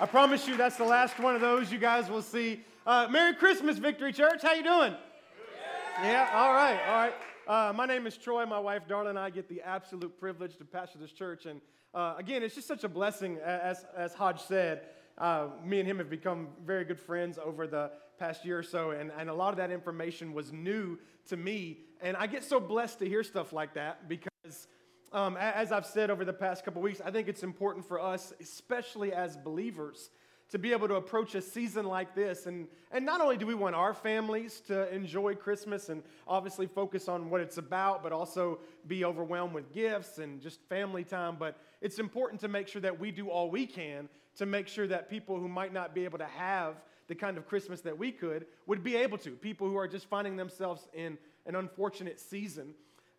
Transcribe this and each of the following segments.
I promise you that's the last one of those you guys will see. Uh, Merry Christmas, Victory Church. How you doing? Yeah, all right, all right. Uh, my name is Troy. My wife, Darla, and I get the absolute privilege to pastor this church. And uh, again, it's just such a blessing, as, as Hodge said. Uh, me and him have become very good friends over the past year or so, and, and a lot of that information was new to me. And I get so blessed to hear stuff like that because um, as I've said over the past couple weeks, I think it's important for us, especially as believers, to be able to approach a season like this. And, and not only do we want our families to enjoy Christmas and obviously focus on what it's about, but also be overwhelmed with gifts and just family time, but it's important to make sure that we do all we can to make sure that people who might not be able to have the kind of Christmas that we could would be able to. People who are just finding themselves in an unfortunate season.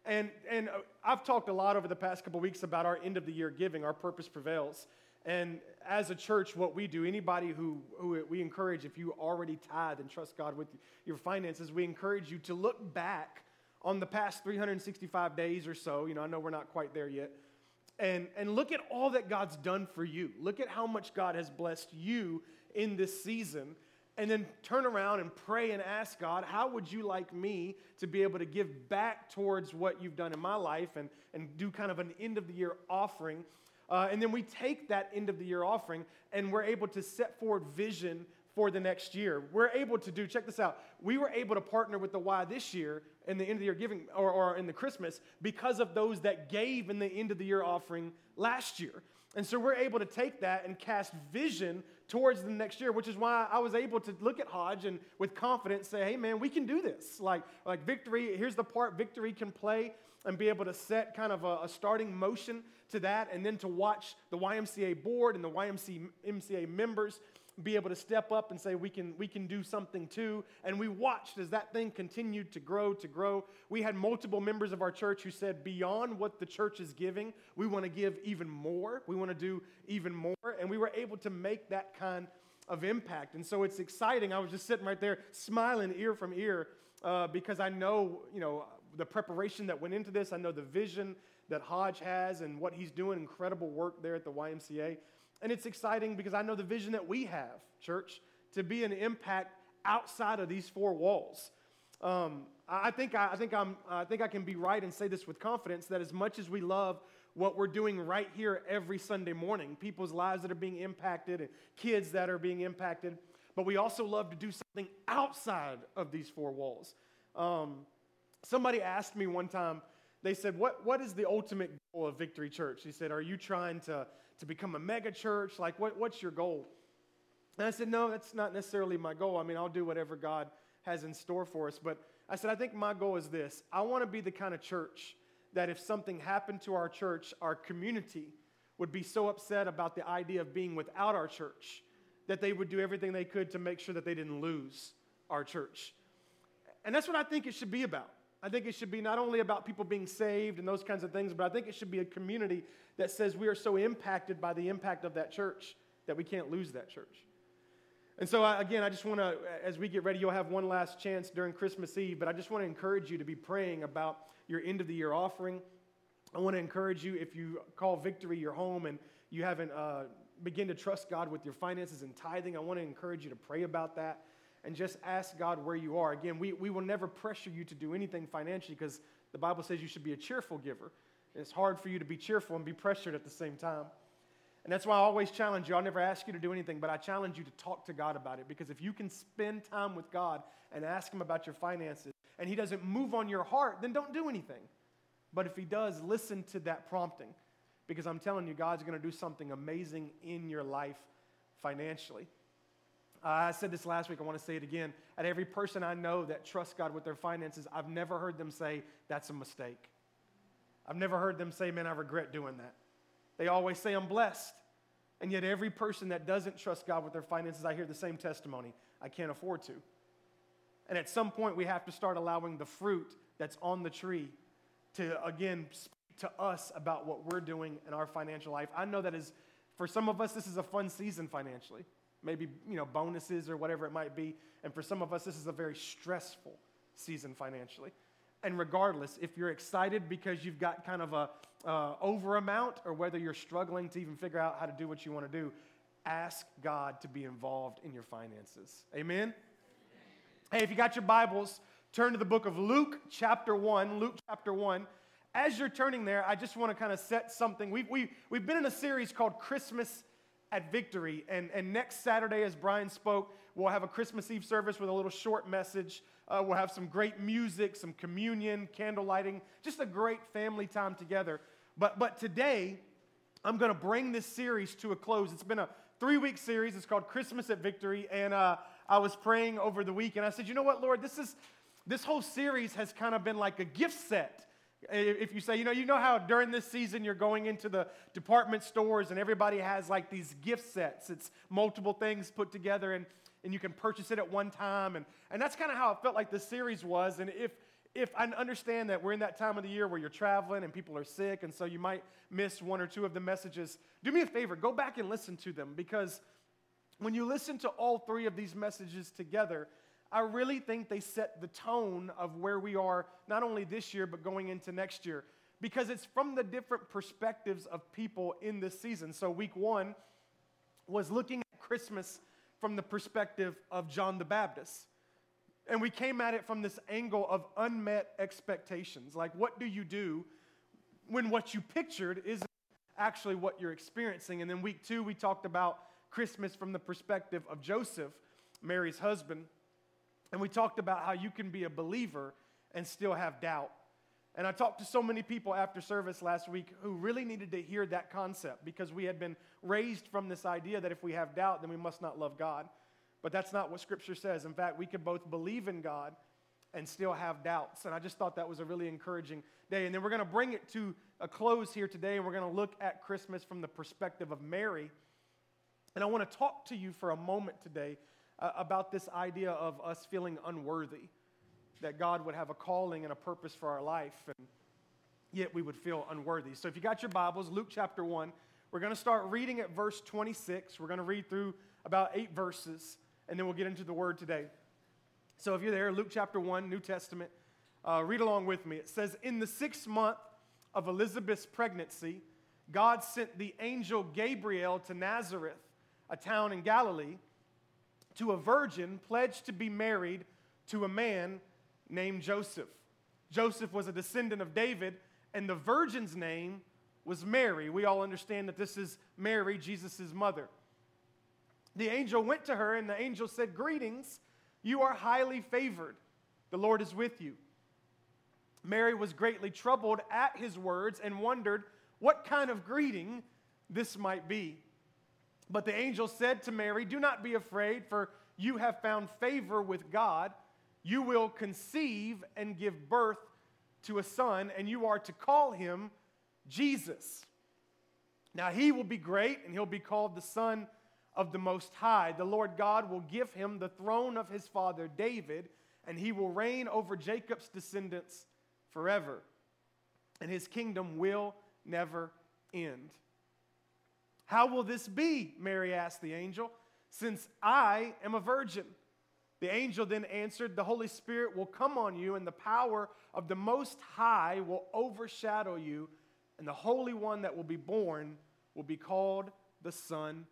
And, and uh, I've talked a lot over the past couple weeks about our end of the year giving, our purpose prevails. And as a church, what we do, anybody who, who we encourage, if you already tithe and trust God with your finances, we encourage you to look back on the past 365 days or so. You know, I know we're not quite there yet. And, and look at all that God's done for you. Look at how much God has blessed you in this season and then turn around and pray and ask God, how would you like me to be able to give back towards what you've done in my life and, and do kind of an end of the year offering? Uh, and then we take that end of the year offering and we're able to set forward vision for the next year. We're able to do, check this out, we were able to partner with the Y this year in the end of the year giving or, or in the Christmas because of those that gave in the end of the year offering last year. And so we're able to take that and cast vision towards the next year, which is why I was able to look at Hodge and with confidence say, hey, man, we can do this. Like, like victory, here's the part victory can play and be able to set kind of a, a starting motion to that, and then to watch the YMCA board and the YMCA members be able to step up and say we can we can do something too. And we watched as that thing continued to grow to grow. We had multiple members of our church who said beyond what the church is giving we want to give even more. We want to do even more. And we were able to make that kind of impact. And so it's exciting. I was just sitting right there smiling ear from ear uh, because i know you know the preparation that went into this. I know the vision that hodge has and what he's doing incredible work there at the ymca and it's exciting because I know the vision that we have, church, to be an impact outside of these four walls. Um, I, think I, I, think I'm, I think I can be right and say this with confidence that as much as we love what we're doing right here every Sunday morning, people's lives that are being impacted and kids that are being impacted, but we also love to do something outside of these four walls. Um, somebody asked me one time, they said, what, what is the ultimate goal of Victory Church? He said, Are you trying to to become a mega church? Like, what, what's your goal? And I said, No, that's not necessarily my goal. I mean, I'll do whatever God has in store for us. But I said, I think my goal is this I want to be the kind of church that if something happened to our church, our community would be so upset about the idea of being without our church that they would do everything they could to make sure that they didn't lose our church. And that's what I think it should be about. I think it should be not only about people being saved and those kinds of things, but I think it should be a community that says we are so impacted by the impact of that church that we can't lose that church. And so, again, I just want to, as we get ready, you'll have one last chance during Christmas Eve, but I just want to encourage you to be praying about your end of the year offering. I want to encourage you, if you call victory your home and you haven't uh, begin to trust God with your finances and tithing, I want to encourage you to pray about that and just ask God where you are. Again, we, we will never pressure you to do anything financially because the Bible says you should be a cheerful giver. It's hard for you to be cheerful and be pressured at the same time. And that's why I always challenge you. I'll never ask you to do anything, but I challenge you to talk to God about it because if you can spend time with God and ask Him about your finances and He doesn't move on your heart, then don't do anything. But if He does, listen to that prompting because I'm telling you, God's going to do something amazing in your life financially. Uh, I said this last week, I want to say it again. At every person I know that trusts God with their finances, I've never heard them say, that's a mistake. I've never heard them say, man, I regret doing that. They always say, I'm blessed. And yet, every person that doesn't trust God with their finances, I hear the same testimony I can't afford to. And at some point, we have to start allowing the fruit that's on the tree to, again, speak to us about what we're doing in our financial life. I know that is, for some of us, this is a fun season financially maybe you know bonuses or whatever it might be and for some of us this is a very stressful season financially and regardless if you're excited because you've got kind of a uh, over amount or whether you're struggling to even figure out how to do what you want to do ask God to be involved in your finances. Amen? Hey, if you got your Bibles, turn to the book of Luke, chapter 1. Luke, chapter 1. As you're turning there, I just want to kind of set something. We've, we, we've been in a series called Christmas at Victory. And, and next Saturday, as Brian spoke, we'll have a Christmas Eve service with a little short message. Uh, we'll have some great music, some communion, candle lighting, just a great family time together. But, but today, I'm going to bring this series to a close. It's been a three week series. It's called Christmas at Victory. And uh, I was praying over the week and I said, you know what, Lord, this is this whole series has kind of been like a gift set. If you say, you know, you know how during this season you're going into the department stores and everybody has like these gift sets. It's multiple things put together and, and you can purchase it at one time. And, and that's kind of how it felt like the series was. And if if I understand that we're in that time of the year where you're traveling and people are sick, and so you might miss one or two of the messages, do me a favor, go back and listen to them because when you listen to all three of these messages together, I really think they set the tone of where we are, not only this year, but going into next year, because it's from the different perspectives of people in this season. So, week one was looking at Christmas from the perspective of John the Baptist. And we came at it from this angle of unmet expectations. Like, what do you do when what you pictured isn't actually what you're experiencing? And then week two, we talked about Christmas from the perspective of Joseph, Mary's husband. And we talked about how you can be a believer and still have doubt. And I talked to so many people after service last week who really needed to hear that concept because we had been raised from this idea that if we have doubt, then we must not love God. But that's not what Scripture says. In fact, we can both believe in God and still have doubts. And I just thought that was a really encouraging day. And then we're going to bring it to a close here today, and we're going to look at Christmas from the perspective of Mary and I want to talk to you for a moment today uh, about this idea of us feeling unworthy, that God would have a calling and a purpose for our life, and yet we would feel unworthy. So if you got your Bibles, Luke chapter 1, we're going to start reading at verse 26. We're going to read through about eight verses, and then we'll get into the word today. So if you're there, Luke chapter 1, New Testament, uh, read along with me. It says, In the sixth month of Elizabeth's pregnancy, God sent the angel Gabriel to Nazareth a town in Galilee, to a virgin pledged to be married to a man named Joseph. Joseph was a descendant of David, and the virgin's name was Mary. We all understand that this is Mary, Jesus' mother. The angel went to her, and the angel said, Greetings, you are highly favored. The Lord is with you. Mary was greatly troubled at his words and wondered what kind of greeting this might be. But the angel said to Mary, Do not be afraid, for you have found favor with God. You will conceive and give birth to a son, and you are to call him Jesus. Now he will be great, and he'll be called the Son of the Most High. The Lord God will give him the throne of his father David, and he will reign over Jacob's descendants forever, and his kingdom will never end. How will this be? Mary asked the angel, since I am a virgin. The angel then answered, The Holy Spirit will come on you, and the power of the Most High will overshadow you, and the Holy One that will be born will be called the Son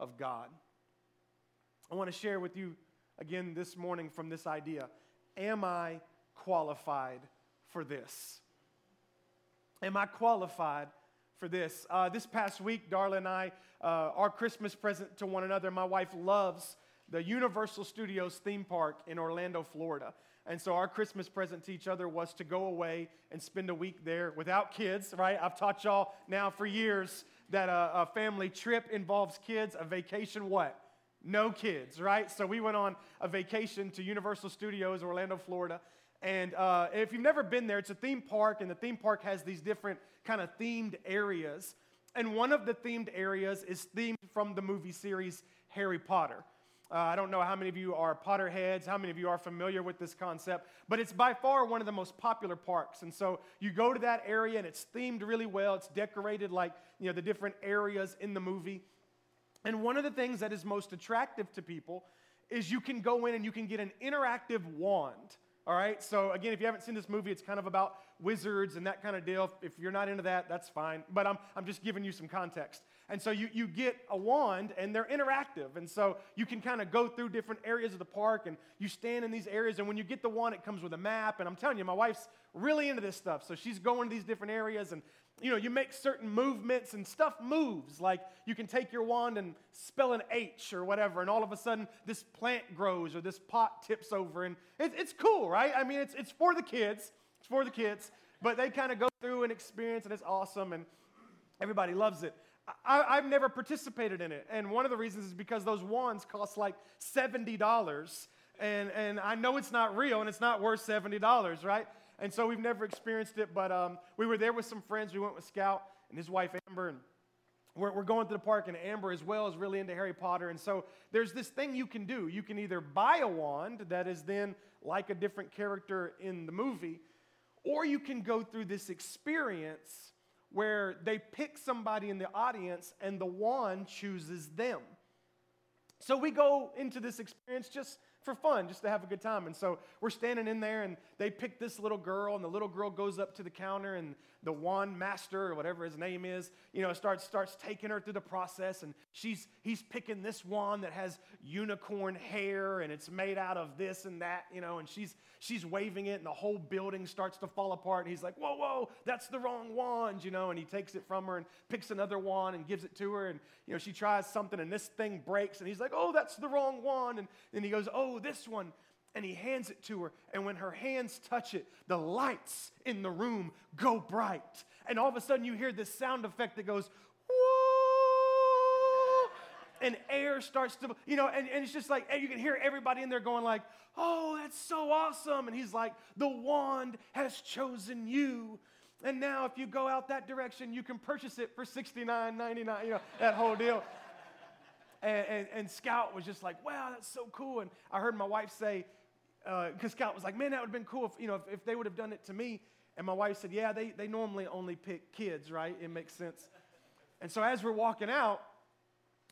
of God. I want to share with you again this morning from this idea Am I qualified for this? Am I qualified for this. Uh, this past week, Darla and I, uh, our Christmas present to one another, my wife loves the Universal Studios theme park in Orlando, Florida. And so our Christmas present to each other was to go away and spend a week there without kids, right? I've taught y'all now for years that a, a family trip involves kids, a vacation what? No kids, right? So we went on a vacation to Universal Studios, Orlando, Florida. And uh, if you've never been there, it's a theme park, and the theme park has these different kind of themed areas. And one of the themed areas is themed from the movie series Harry Potter. Uh, I don't know how many of you are Potterheads, how many of you are familiar with this concept, but it's by far one of the most popular parks. And so you go to that area and it's themed really well. It's decorated like, you know, the different areas in the movie. And one of the things that is most attractive to people is you can go in and you can get an interactive wand. All right, so again, if you haven't seen this movie, it's kind of about wizards and that kind of deal. If you're not into that, that's fine. But I'm, I'm just giving you some context. And so you, you get a wand and they're interactive. And so you can kind of go through different areas of the park and you stand in these areas. And when you get the wand, it comes with a map. And I'm telling you, my wife's really into this stuff. So she's going to these different areas and you know, you make certain movements and stuff moves. Like you can take your wand and spell an H or whatever, and all of a sudden this plant grows or this pot tips over. And it, it's cool, right? I mean, it's, it's for the kids. It's for the kids. But they kind of go through an experience, and it's awesome, and everybody loves it. I, have never participated in it. And one of the reasons is because those wands cost like $70. And, and I know it's not real and it's not worth $70, right? And so we've never experienced it, but um, we were there with some friends. We went with Scout and his wife Amber, and we're, we're going to the park, and Amber as well is really into Harry Potter. And so there's this thing you can do. You can either buy a wand that is then like a different character in the movie, or you can go through this experience where they pick somebody in the audience and the wand chooses them. So we go into this experience just for fun, just to have a good time. And so we're standing in there, and they pick this little girl, and the little girl goes up to the counter, and the wand master, or whatever his name is, you know, starts, starts taking her through the process. And she's, he's picking this wand that has unicorn hair, and it's made out of this and that, you know, and she's, she's waving it, and the whole building starts to fall apart. And he's like, Whoa, whoa, that's the wrong wand, you know, and he takes it from her and picks another wand and gives it to her. And, you know, she tries something, and this thing breaks, and he's like, Oh, that's the wrong wand. And then he goes, Oh, this one. And he hands it to her. And when her hands touch it, the lights in the room go bright. And all of a sudden, you hear this sound effect that goes, and air starts to, you know, and, and it's just like, and you can hear everybody in there going like, oh, that's so awesome. And he's like, the wand has chosen you. And now if you go out that direction, you can purchase it for $69.99, you know, that whole deal. And, and, and, Scout was just like, wow, that's so cool. And I heard my wife say, because uh, Scout was like, man, that would have been cool if, you know, if, if, they would have done it to me. And my wife said, yeah, they, they normally only pick kids, right? It makes sense. And so as we're walking out,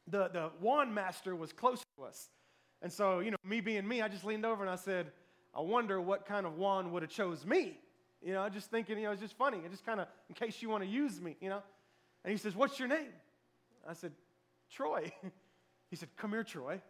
the, the wand master was close to us. And so, you know, me being me, I just leaned over and I said, I wonder what kind of wand would have chose me. You know, just thinking, you know, it's just funny. It just kind of, in case you want to use me, you know. And he says, what's your name? I said, Troy. He said, Come here, Troy.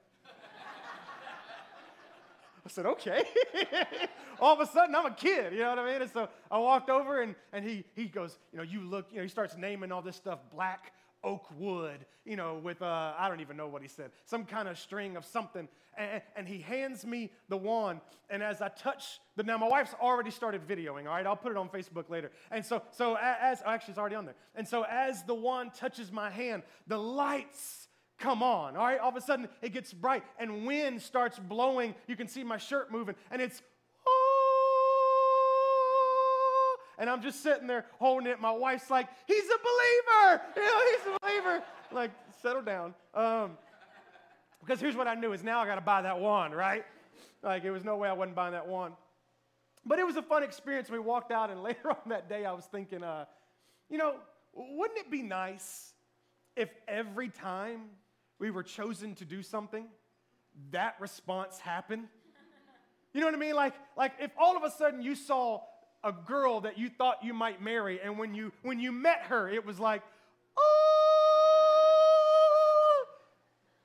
I said, okay. All of a sudden, I'm a kid, you know what I mean? And so I walked over and, and he, he goes, you know, you look, you know, he starts naming all this stuff, black oak wood, you know, with, uh, I don't even know what he said, some kind of string of something. And, and he hands me the wand. And as I touch the, now my wife's already started videoing, all right? I'll put it on Facebook later. And so, so as, actually, it's already on there. And so as the wand touches my hand, the lights come on. All right, all of a sudden it gets bright and wind starts blowing. You can see my shirt moving, and it's oh, and I'm just sitting there holding it. My wife's like, "He's a believer, you know, he's a believer." like, settle down. Um, because here's what I knew: is now I got to buy that wand, right? Like, it was no way I wasn't buying that wand. But it was a fun experience. We walked out, and later on that day, I was thinking, uh, you know, wouldn't it be nice if every time we were chosen to do something, that response happened. You know what I mean? Like, like if all of a sudden you saw a girl that you thought you might marry, and when you when you met her, it was like, oh.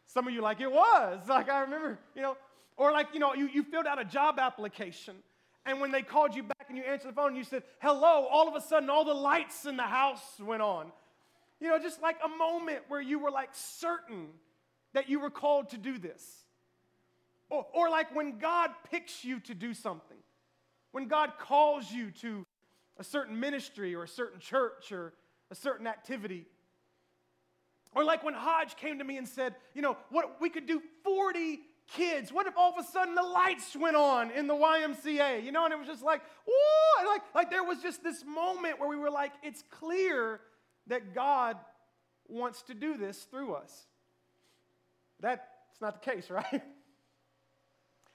Some of you like it was. Like I remember, you know, or like, you know, you, you filled out a job application. And when they called you back and you answered the phone and you said, hello, all of a sudden all the lights in the house went on. You know, just like a moment where you were like certain that you were called to do this. Or, or like when God picks you to do something, when God calls you to a certain ministry or a certain church or a certain activity. Or like when Hodge came to me and said, you know, what we could do 40 kids. What if all of a sudden the lights went on in the YMCA? You know, and it was just like, whoa, like, like there was just this moment where we were like, it's clear that God wants to do this through us. That's not the case, right?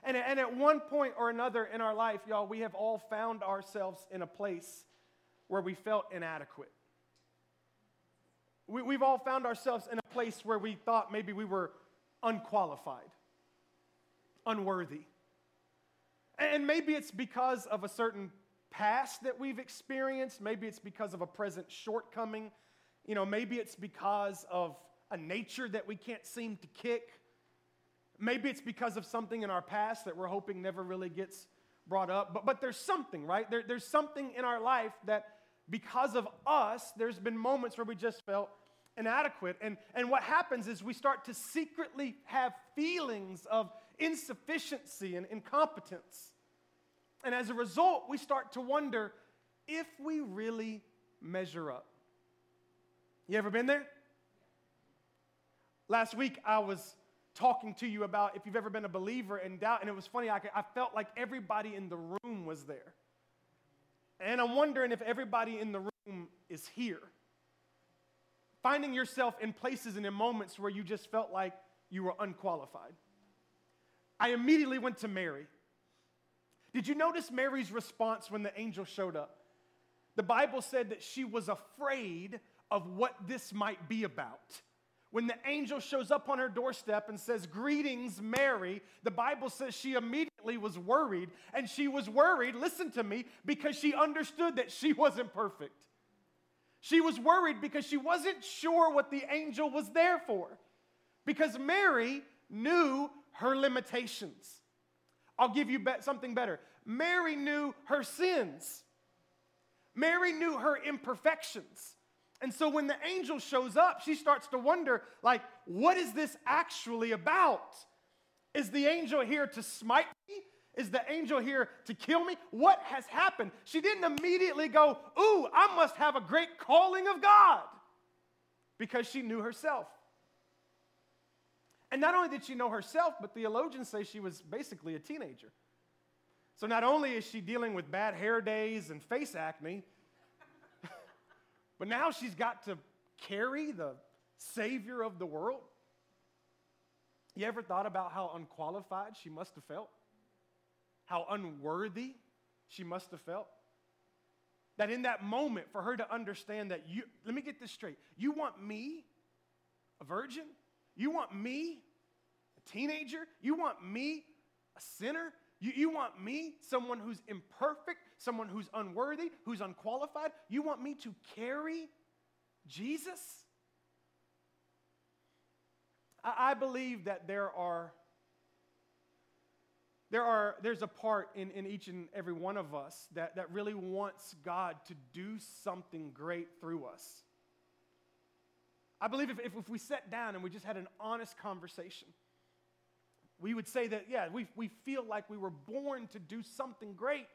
And, and at one point or another in our life, y'all, we have all found ourselves in a place where we felt inadequate. We, we've all found ourselves in a place where we thought maybe we were unqualified, unworthy. And maybe it's because of a certain past that we've experienced, maybe it's because of a present shortcoming You know, maybe it's because of a nature that we can't seem to kick. Maybe it's because of something in our past that we're hoping never really gets brought up. But, but there's something, right? There, there's something in our life that because of us, there's been moments where we just felt inadequate. And, and what happens is we start to secretly have feelings of insufficiency and incompetence. And as a result, we start to wonder if we really measure up. You ever been there? Last week, I was talking to you about if you've ever been a believer in doubt, and it was funny, I, I felt like everybody in the room was there. And I'm wondering if everybody in the room is here. Finding yourself in places and in moments where you just felt like you were unqualified. I immediately went to Mary. Did you notice Mary's response when the angel showed up? The Bible said that she was afraid of what this might be about. When the angel shows up on her doorstep and says, Greetings, Mary, the Bible says she immediately was worried. And she was worried, listen to me, because she understood that she wasn't perfect. She was worried because she wasn't sure what the angel was there for. Because Mary knew her limitations. I'll give you something better. Mary knew her sins. Mary knew her imperfections. And so when the angel shows up, she starts to wonder, like, what is this actually about? Is the angel here to smite me? Is the angel here to kill me? What has happened? She didn't immediately go, Ooh, I must have a great calling of God because she knew herself. And not only did she know herself, but theologians say she was basically a teenager. So not only is she dealing with bad hair days and face acne, but now she's got to carry the Savior of the world. You ever thought about how unqualified she must have felt? How unworthy she must have felt? That in that moment, for her to understand that you, let me get this straight. You want me, a virgin, you want me, teenager? You want me, a sinner? You, you want me, someone who's imperfect, someone who's unworthy, who's unqualified? You want me to carry Jesus? I, I believe that there are. There are, there's a part in, in each and every one of us that, that really wants God to do something great through us. I believe if, if, if we sat down and we just had an honest conversation, we would say that, yeah, we, we feel like we were born to do something great.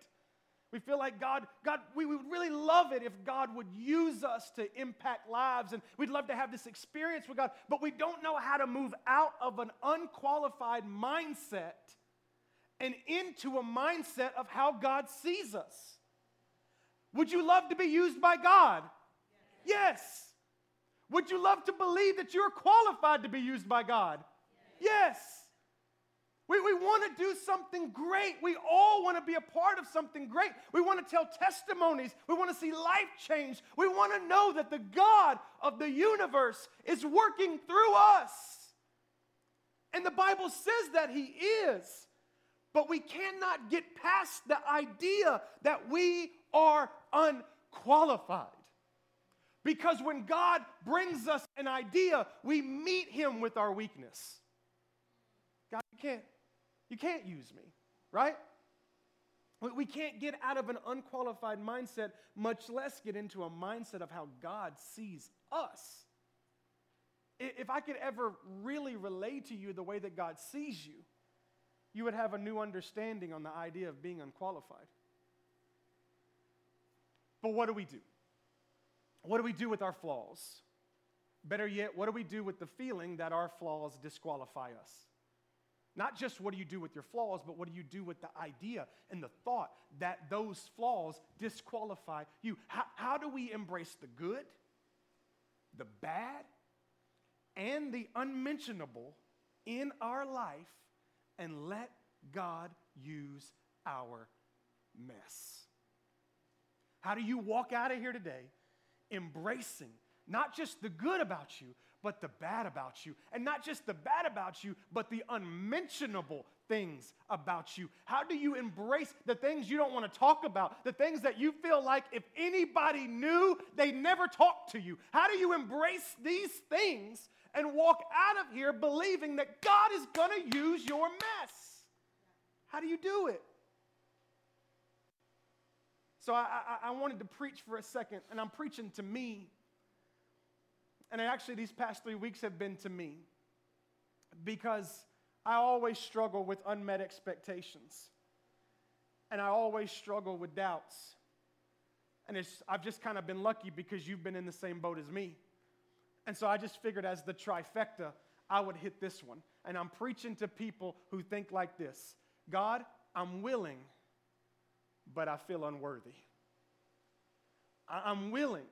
We feel like God, God, we would really love it if God would use us to impact lives, and we'd love to have this experience with God, but we don't know how to move out of an unqualified mindset and into a mindset of how God sees us. Would you love to be used by God? Yes. yes. Would you love to believe that you're qualified to be used by God? Yes. yes. We, we want to do something great. We all want to be a part of something great. We want to tell testimonies. We want to see life change. We want to know that the God of the universe is working through us. And the Bible says that He is. But we cannot get past the idea that we are unqualified. Because when God brings us an idea, we meet him with our weakness. God, you can't, you can't use me, right? We can't get out of an unqualified mindset, much less get into a mindset of how God sees us. If I could ever really relate to you the way that God sees you, you would have a new understanding on the idea of being unqualified. But what do we do? What do we do with our flaws? Better yet, what do we do with the feeling that our flaws disqualify us? Not just what do you do with your flaws, but what do you do with the idea and the thought that those flaws disqualify you? How, how do we embrace the good, the bad, and the unmentionable in our life and let God use our mess? How do you walk out of here today embracing not just the good about you, but the bad about you. And not just the bad about you, but the unmentionable things about you? How do you embrace the things you don't want to talk about, the things that you feel like if anybody knew, they never talk to you? How do you embrace these things and walk out of here believing that God is going to use your mess? How do you do it? So I, I, I, wanted to preach for a second, and I'm preaching to me. And actually, these past three weeks have been to me because I always struggle with unmet expectations. And I always struggle with doubts. And I've just kind of been lucky because you've been in the same boat as me. And so I just figured as the trifecta, I would hit this one. And I'm preaching to people who think like this God, I'm willing, but I feel unworthy. I'm willing,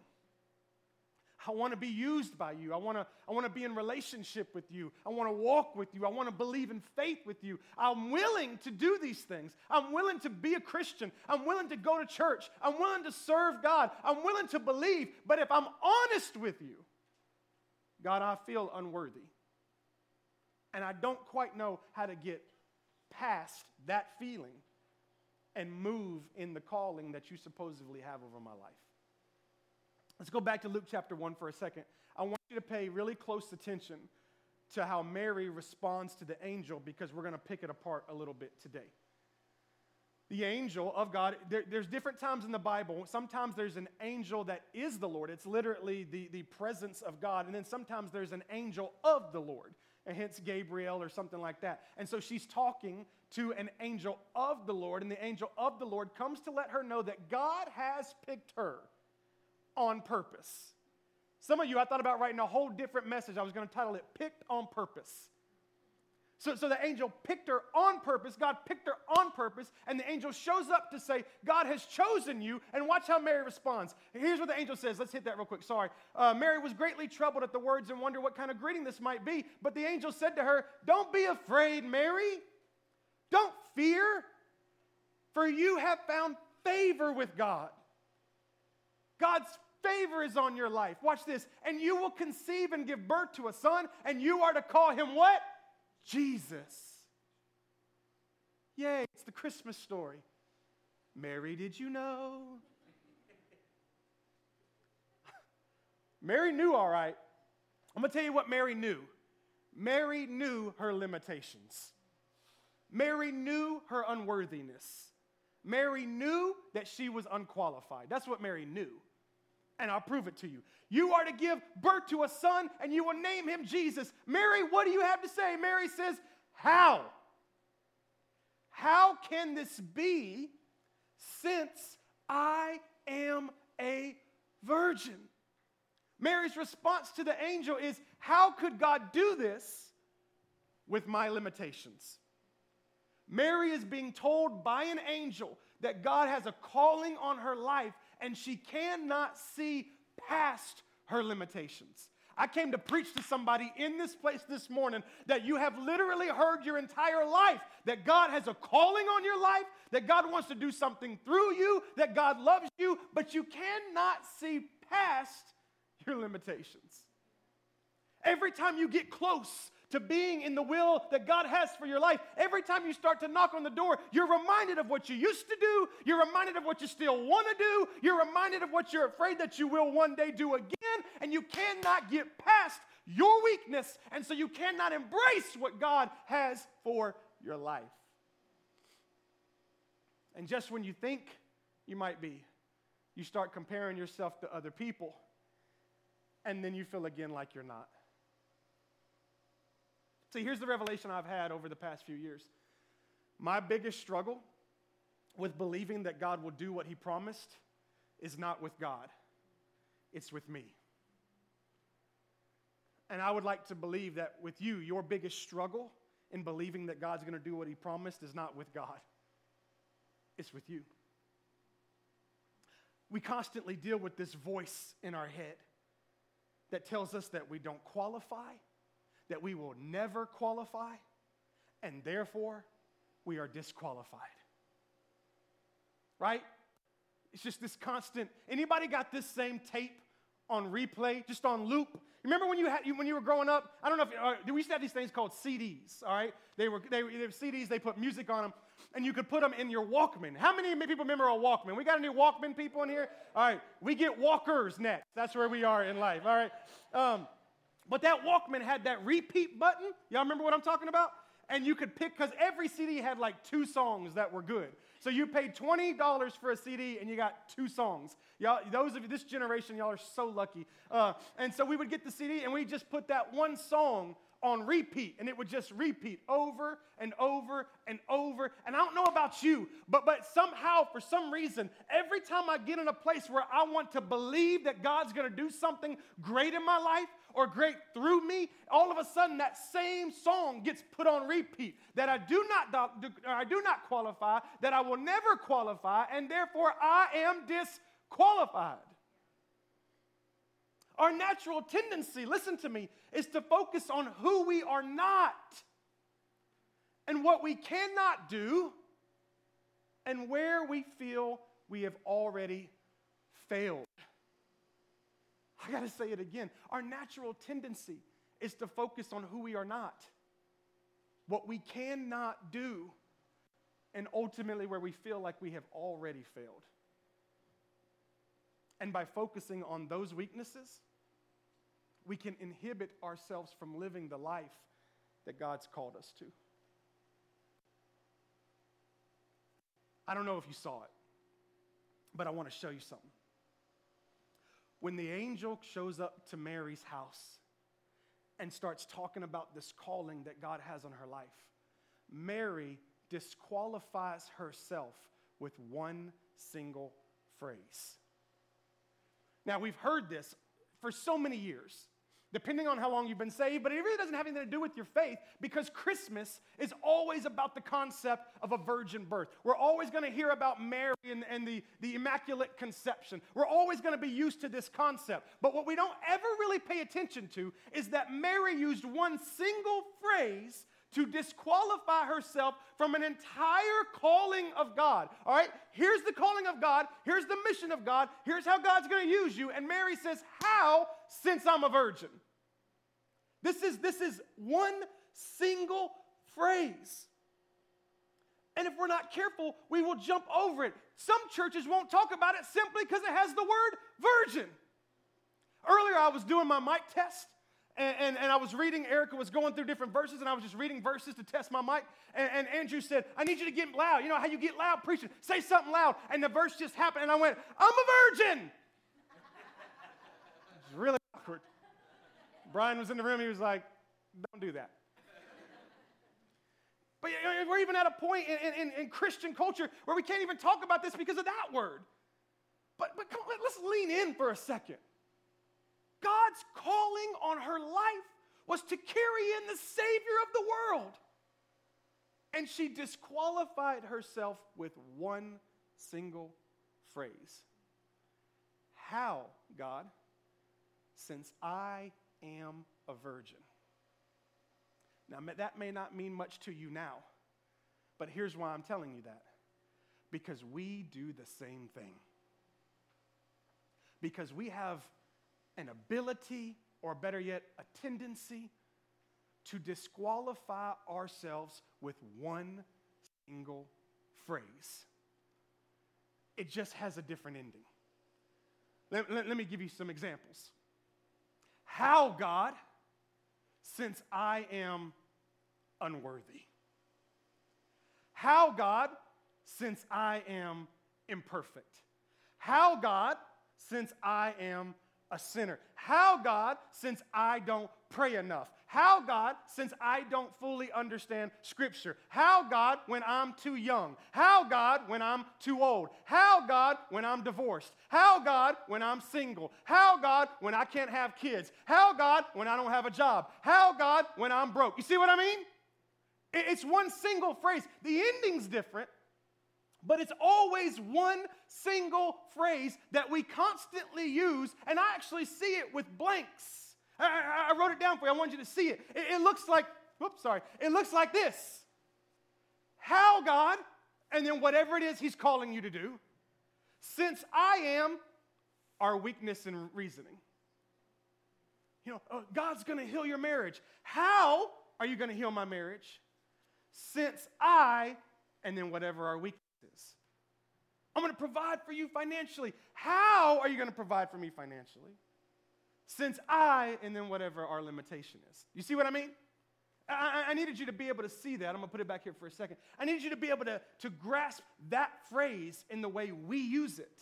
I want to be used by you. I want to, I want to be in relationship with you. I want to walk with you. I want to believe in faith with you. I'm willing to do these things. I'm willing to be a Christian. I'm willing to go to church. I'm willing to serve God. I'm willing to believe. But if I'm honest with you, God, I feel unworthy. And I don't quite know how to get past that feeling and move in the calling that you supposedly have over my life. Let's go back to Luke chapter 1 for a second. I want you to pay really close attention to how Mary responds to the angel because we're going to pick it apart a little bit today. The angel of God, there, there's different times in the Bible. Sometimes there's an angel that is the Lord, it's literally the, the presence of God. And then sometimes there's an angel of the Lord, and hence Gabriel or something like that. And so she's talking to an angel of the Lord, and the angel of the Lord comes to let her know that God has picked her on purpose. Some of you, I thought about writing a whole different message. I was going to title it Picked on Purpose. So, so the angel picked her on purpose. God picked her on purpose. And the angel shows up to say, God has chosen you. And watch how Mary responds. Here's what the angel says. Let's hit that real quick. Sorry. Uh, Mary was greatly troubled at the words and wondered what kind of greeting this might be. But the angel said to her, Don't be afraid, Mary. Don't fear, for you have found favor with God. God's favor is on your life. Watch this. And you will conceive and give birth to a son, and you are to call him what? Jesus. Yay, it's the Christmas story. Mary, did you know? Mary knew, all right. I'm going to tell you what Mary knew. Mary knew her limitations. Mary knew her unworthiness. Mary knew that she was unqualified. That's what Mary knew and I'll prove it to you. You are to give birth to a son, and you will name him Jesus. Mary, what do you have to say? Mary says, How? How can this be since I am a virgin? Mary's response to the angel is, How could God do this with my limitations? Mary is being told by an angel that God has a calling on her life and she cannot see past her limitations. I came to preach to somebody in this place this morning that you have literally heard your entire life that God has a calling on your life, that God wants to do something through you, that God loves you, but you cannot see past your limitations. Every time you get close to being in the will that God has for your life. Every time you start to knock on the door, you're reminded of what you used to do. You're reminded of what you still want to do. You're reminded of what you're afraid that you will one day do again. And you cannot get past your weakness. And so you cannot embrace what God has for your life. And just when you think you might be, you start comparing yourself to other people. And then you feel again like you're not. See, here's the revelation I've had over the past few years. My biggest struggle with believing that God will do what He promised is not with God, it's with me. And I would like to believe that with you, your biggest struggle in believing that God's going to do what He promised is not with God, it's with you. We constantly deal with this voice in our head that tells us that we don't qualify, that we will never qualify, and therefore we are disqualified. Right? It's just this constant. Anybody got this same tape on replay, just on loop? Remember when you, had, when you were growing up? I don't know if uh, we used to have these things called CDs, all right? They were, they, they were CDs, they put music on them, and you could put them in your Walkman. How many people remember a Walkman? We got any Walkman people in here? All right, we get walkers next. That's where we are in life, all right? Um, but that Walkman had that repeat button. Y'all remember what I'm talking about? And you could pick, because every CD had like two songs that were good. So you paid $20 for a CD and you got two songs. Y'all, those of you, this generation, y'all are so lucky. Uh, and so we would get the CD and we just put that one song on repeat and it would just repeat over and over and over and i don't know about you but but somehow for some reason every time i get in a place where i want to believe that god's going to do something great in my life or great through me all of a sudden that same song gets put on repeat that i do not i do not qualify that i will never qualify and therefore i am disqualified our natural tendency, listen to me, is to focus on who we are not and what we cannot do and where we feel we have already failed. I got to say it again. Our natural tendency is to focus on who we are not, what we cannot do, and ultimately where we feel like we have already failed. And by focusing on those weaknesses, we can inhibit ourselves from living the life that God's called us to. I don't know if you saw it, but I want to show you something. When the angel shows up to Mary's house and starts talking about this calling that God has on her life, Mary disqualifies herself with one single phrase. Now, we've heard this for so many years depending on how long you've been saved, but it really doesn't have anything to do with your faith because Christmas is always about the concept of a virgin birth. We're always going to hear about Mary and, and the, the Immaculate Conception. We're always going to be used to this concept. But what we don't ever really pay attention to is that Mary used one single phrase to disqualify herself from an entire calling of God. All right, here's the calling of God, here's the mission of God, here's how God's going to use you. And Mary says, How, since I'm a virgin? This is, this is one single phrase. And if we're not careful, we will jump over it. Some churches won't talk about it simply because it has the word virgin. Earlier, I was doing my mic test, and, and, and, I was reading, Erica was going through different verses, and I was just reading verses to test my mic. And, and, Andrew said, I need you to get loud. You know how you get loud preaching? Say something loud. And the verse just happened, and I went, I'm a virgin. Really awkward. Brian was in the room, he was like, Don't do that. But we're even at a point in, in, in, Christian culture where we can't even talk about this because of that word. But, but come, on, let's lean in for a second. God's calling on her life was to carry in the Savior of the world. And she disqualified herself with one single phrase How, God, since I am a virgin? Now, that may not mean much to you now, but here's why I'm telling you that. Because we do the same thing. Because we have an ability, or better yet, a tendency to disqualify ourselves with one single phrase. It just has a different ending. Let, let, let, me give you some examples. How, God, since I am unworthy? How, God, since I am imperfect? How, God, since I am a sinner. How, God, since I don't pray enough? How, God, since I don't fully understand Scripture? How, God, when I'm too young? How, God, when I'm too old? How, God, when I'm divorced? How, God, when I'm single? How, God, when I can't have kids? How, God, when I don't have a job? How, God, when I'm broke? You see what I mean? It's one single phrase. The ending's different, but it's always one single phrase that we constantly use, and I actually see it with blanks. I, I wrote it down for you. I want you to see it. it. It looks like, whoops, sorry. It looks like this How, God, and then whatever it is He's calling you to do, since I am our weakness in reasoning. you know, uh, God's going to heal your marriage. How are you going to heal my marriage? Since I, and then whatever our weakness is. I'm going to provide for you financially. How are you going to provide for me financially? Since I, and then whatever our limitation is. You see what I mean? I, I, needed you to be able to see that. I'm to put it back here for a second. I needed you to be able to, to grasp that phrase in the way we use it.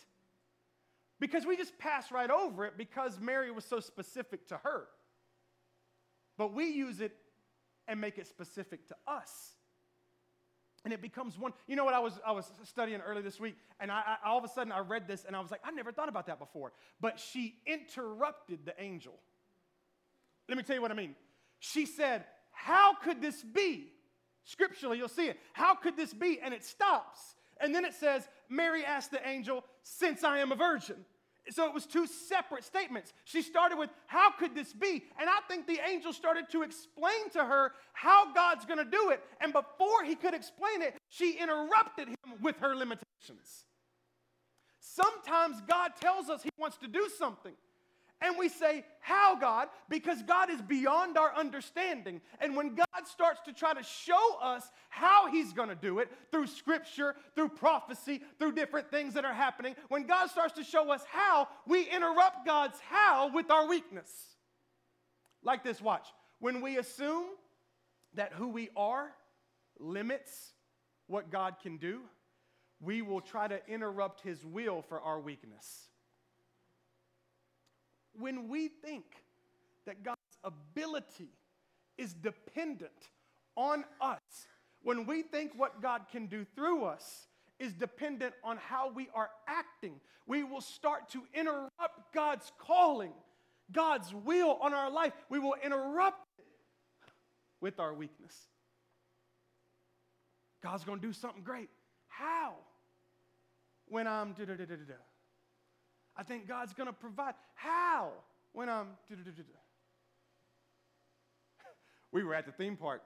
Because we just pass right over it because Mary was so specific to her. But we use it and make it specific to us. And it becomes one. You know what? I was, I was studying early this week, and I, I, all of a sudden I read this, and I was like, I never thought about that before. But she interrupted the angel. Let me tell you what I mean. She said, How could this be? Scripturally, you'll see it. How could this be? And it stops. And then it says, Mary asked the angel, Since I am a virgin. So it was two separate statements. She started with, How could this be? And I think the angel started to explain to her how God's going to do it. And before he could explain it, she interrupted him with her limitations. Sometimes God tells us he wants to do something. And we say, How, God? Because God is beyond our understanding. And when God starts to try to show us how He's going to do it through scripture, through prophecy, through different things that are happening, when God starts to show us how, we interrupt God's how with our weakness. Like this, watch. When we assume that who we are limits what God can do, we will try to interrupt His will for our weakness. When we think that God's ability is dependent on us, when we think what God can do through us is dependent on how we are acting, we will start to interrupt God's calling, God's will on our life. We will interrupt it with our weakness. God's going to do something great. How? When I'm da da da da da. I think God's going to provide. How? When um, I'm. We were at the theme park.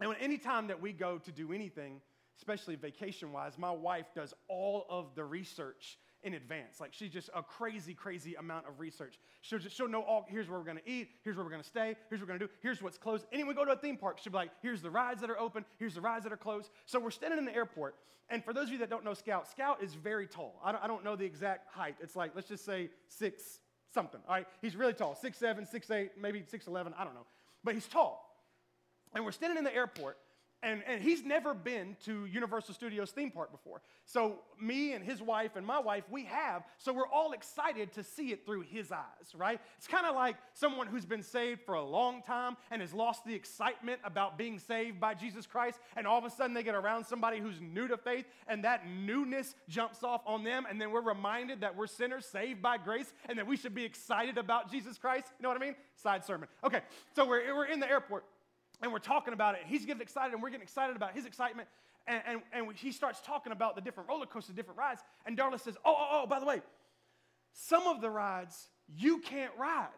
And when any time that we go to do anything, especially vacation wise, my wife does all of the research in advance. Like she's just a crazy, crazy amount of research. She'll just she'll know all here's where we're gonna eat, here's where we're gonna stay, here's what we're gonna do, here's what's closed. And we go to a theme park, she'll be like, here's the rides that are open, here's the rides that are closed. So we're standing in the airport, and for those of you that don't know Scout, Scout is very tall. I don't, I don't know the exact height. It's like, let's just say six something. All right, he's really tall, six seven, six eight, maybe six eleven. I don't know, but he's tall. And we're standing in the airport, and, and he's never been to Universal Studios theme park before. So, me and his wife and my wife, we have. So, we're all excited to see it through his eyes, right? It's kind of like someone who's been saved for a long time and has lost the excitement about being saved by Jesus Christ. And all of a sudden, they get around somebody who's new to faith, and that newness jumps off on them. And then we're reminded that we're sinners saved by grace and that we should be excited about Jesus Christ. You know what I mean? Side sermon. Okay, so we're, we're in the airport and we're talking about it. He's getting excited, and we're getting excited about his excitement. And, and, and he starts talking about the different roller coasters, different rides. And Darla says, Oh, oh, oh, by the way, some of the rides you can't ride.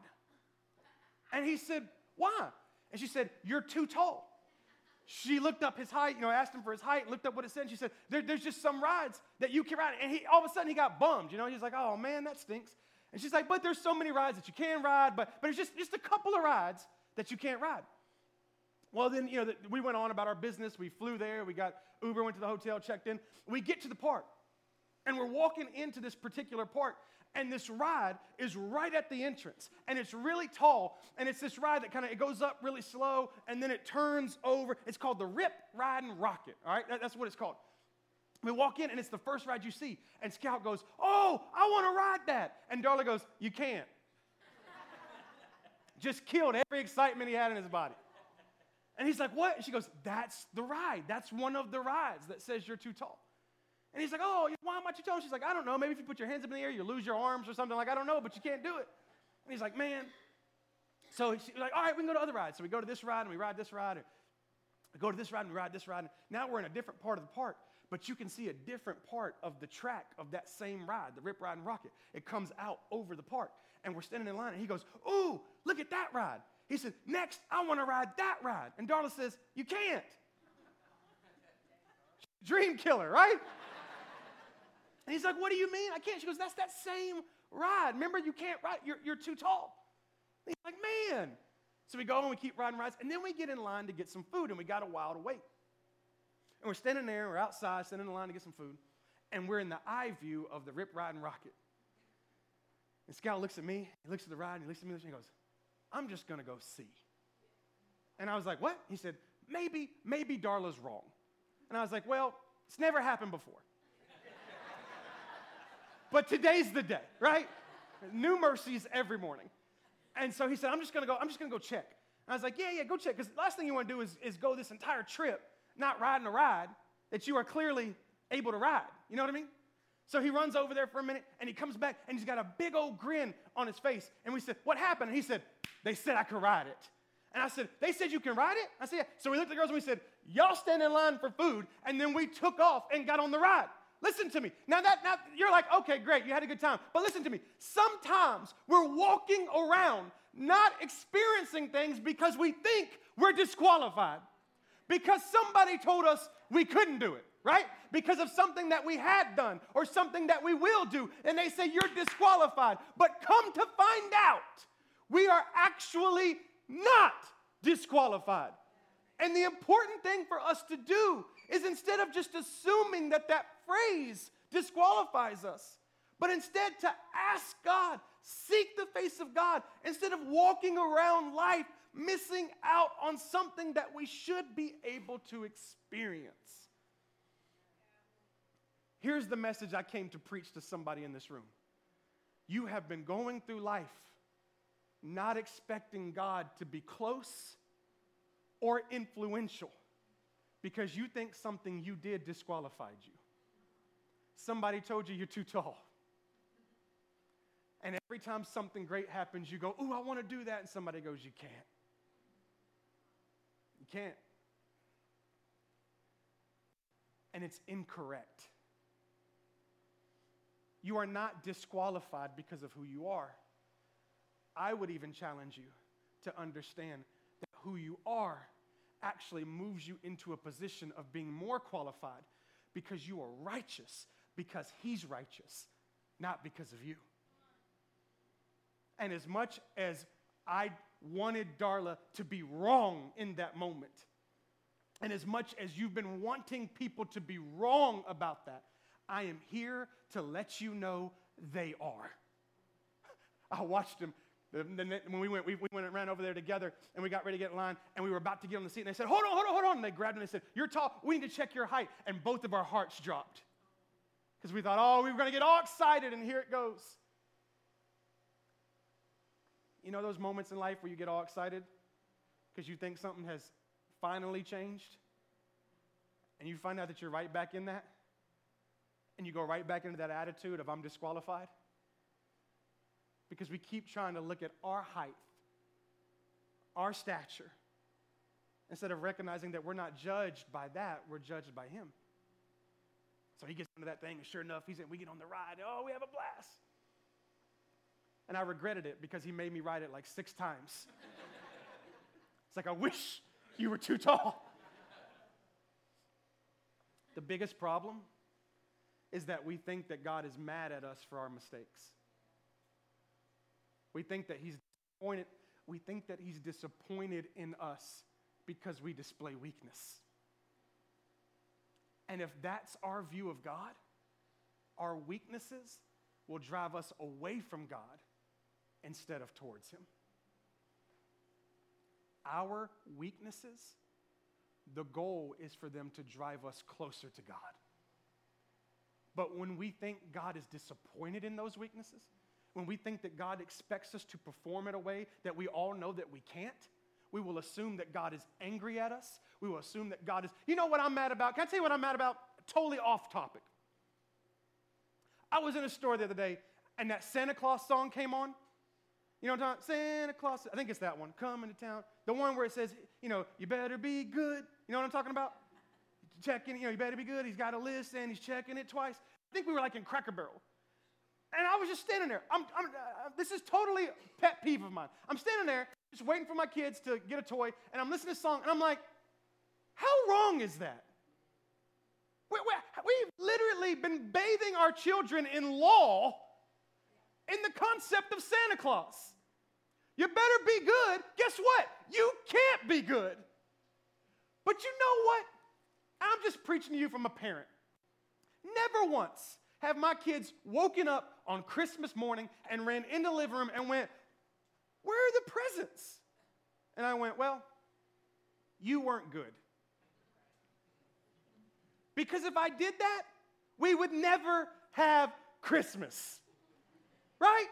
And he said, Why? And she said, You're too tall. She looked up his height, you know, asked him for his height, looked up what it said. And she said, there, There's just some rides that you can ride. And he, all of a sudden, he got bummed. You know, he's like, Oh, man, that stinks. And she's like, But there's so many rides that you can ride, but, but it's just, just a couple of rides that you can't ride. Well, then, you know, we went on about our business. We flew there. We got Uber, went to the hotel, checked in. We get to the park, and we're walking into this particular park, and this ride is right at the entrance, and it's really tall, and it's this ride that kind of it goes up really slow, and then it turns over. It's called the Rip Riding Rocket. All right, that's what it's called. We walk in, and it's the first ride you see, and Scout goes, "Oh, I want to ride that," and Darla goes, "You can't." Just killed every excitement he had in his body. And he's like, What? And she goes, That's the ride. That's one of the rides that says you're too tall. And he's like, Oh, why am I too tall? She's like, I don't know. Maybe if you put your hands up in the air, you lose your arms or something. Like, I don't know, but you can't do it. And he's like, Man. So she's like, All right, we can go to other rides. So we go to this ride and we ride this ride. Or we go to this ride and we ride this ride. Now we're in a different part of the park, but you can see a different part of the track of that same ride, the Rip Ride and Rocket. It comes out over the park. And we're standing in line and he goes, Ooh, look at that ride. He said, Next, I want to ride that ride. And Darla says, You can't. Dream killer, right? And he's like, What do you mean? I can't. She goes, That's that same ride. Remember, you can't ride, you're, you're too tall. He's like, man. So we go and we keep riding rides, and then we get in line to get some food, and we got a while to wait. And we're standing there, we're outside, standing in line to get some food, and we're in the eye view of the Rip Riding Rocket. And Scout looks at me, he looks at the ride, and he looks at me, and he goes, I'm just gonna go see. And I was like, What? He said, Maybe, maybe Darla's wrong. And I was like, Well, it's never happened before. but today's the day, right? New mercies every morning. And so he said, I'm just gonna go, I'm just gonna go check. And I was like, Yeah, yeah, go check. Because the last thing you wanna do is, is go this entire trip not riding a ride that you are clearly able to ride. You know what I mean? So he runs over there for a minute and he comes back and he's got a big old grin on his face. And we said, What happened? And he said, They said I could ride it. And I said, They said you can ride it? I said, Yeah. So we looked at the girls and we said, Y'all stand in line for food. And then we took off and got on the ride. Listen to me. Now that now you're like, okay, great, you had a good time. But listen to me. Sometimes we're walking around not experiencing things because we think we're disqualified. Because somebody told us we couldn't do it, right? Because of something that we had done or something that we will do. And they say you're disqualified. But come to find out, we are actually not disqualified. And the important thing for us to do is instead of just assuming that that phrase disqualifies us, but instead to ask God, seek the face of God, instead of walking around life missing out on something that we should be able to experience. Here's the message I came to preach to somebody in this room. You have been going through life not expecting God to be close or influential because you think something you did disqualified you. Somebody told you you're too tall. And every time something great happens, you go, Ooh, I want to do that. And somebody goes, You can't. You can't. And it's incorrect. You are not disqualified because of who you are. I would even challenge you to understand that who you are actually moves you into a position of being more qualified because you are righteous, because He's righteous, not because of you. And as much as I wanted Darla to be wrong in that moment, and as much as you've been wanting people to be wrong about that, I am here to let you know they are. I watched them when we went, we, we went and ran over there together and we got ready to get in line and we were about to get on the seat and they said, Hold on, hold on, hold on. And they grabbed me and they said, You're tall. We need to check your height. And both of our hearts dropped because we thought, Oh, we were going to get all excited and here it goes. You know those moments in life where you get all excited because you think something has finally changed and you find out that you're right back in that and you go right back into that attitude of I'm disqualified? Because we keep trying to look at our height, our stature, instead of recognizing that we're not judged by that, we're judged by Him. So he gets into that thing, and sure enough, he's in, we get on the ride. Oh, we have a blast. And I regretted it because he made me ride it like six times. it's like, I wish you were too tall. The biggest problem is that we think that God is mad at us for our mistakes. We think that he's disappointed. We think that he's disappointed in us because we display weakness. And if that's our view of God, our weaknesses will drive us away from God instead of towards him. Our weaknesses, the goal is for them to drive us closer to God. But when we think God is disappointed in those weaknesses, when we think that God expects us to perform in a way that we all know that we can't, we will assume that God is angry at us. We will assume that God is, you know what I'm mad about? Can I tell you what I'm mad about? Totally off topic. I was in a store the other day and that Santa Claus song came on. You know what I'm talking Santa Claus, I think it's that one, coming to town. The one where it says, you know, you better be good. You know what I'm talking about? Checking, you know, you better be good. He's got a list and he's checking it twice. I think we were like in Cracker Barrel. And I was just standing there. I'm, I'm, uh, this is totally pet peeve of mine. I'm standing there just waiting for my kids to get a toy, and I'm listening to a song, and I'm like, how wrong is that? We, we, we've literally been bathing our children in law in the concept of Santa Claus. You better be good. Guess what? You can't be good. But you know what? I'm just preaching to you from a parent. Never once have my kids woken up on Christmas morning and ran into the living room and went, Where are the presents? And I went, Well, you weren't good. Because if I did that, we would never have Christmas. Right?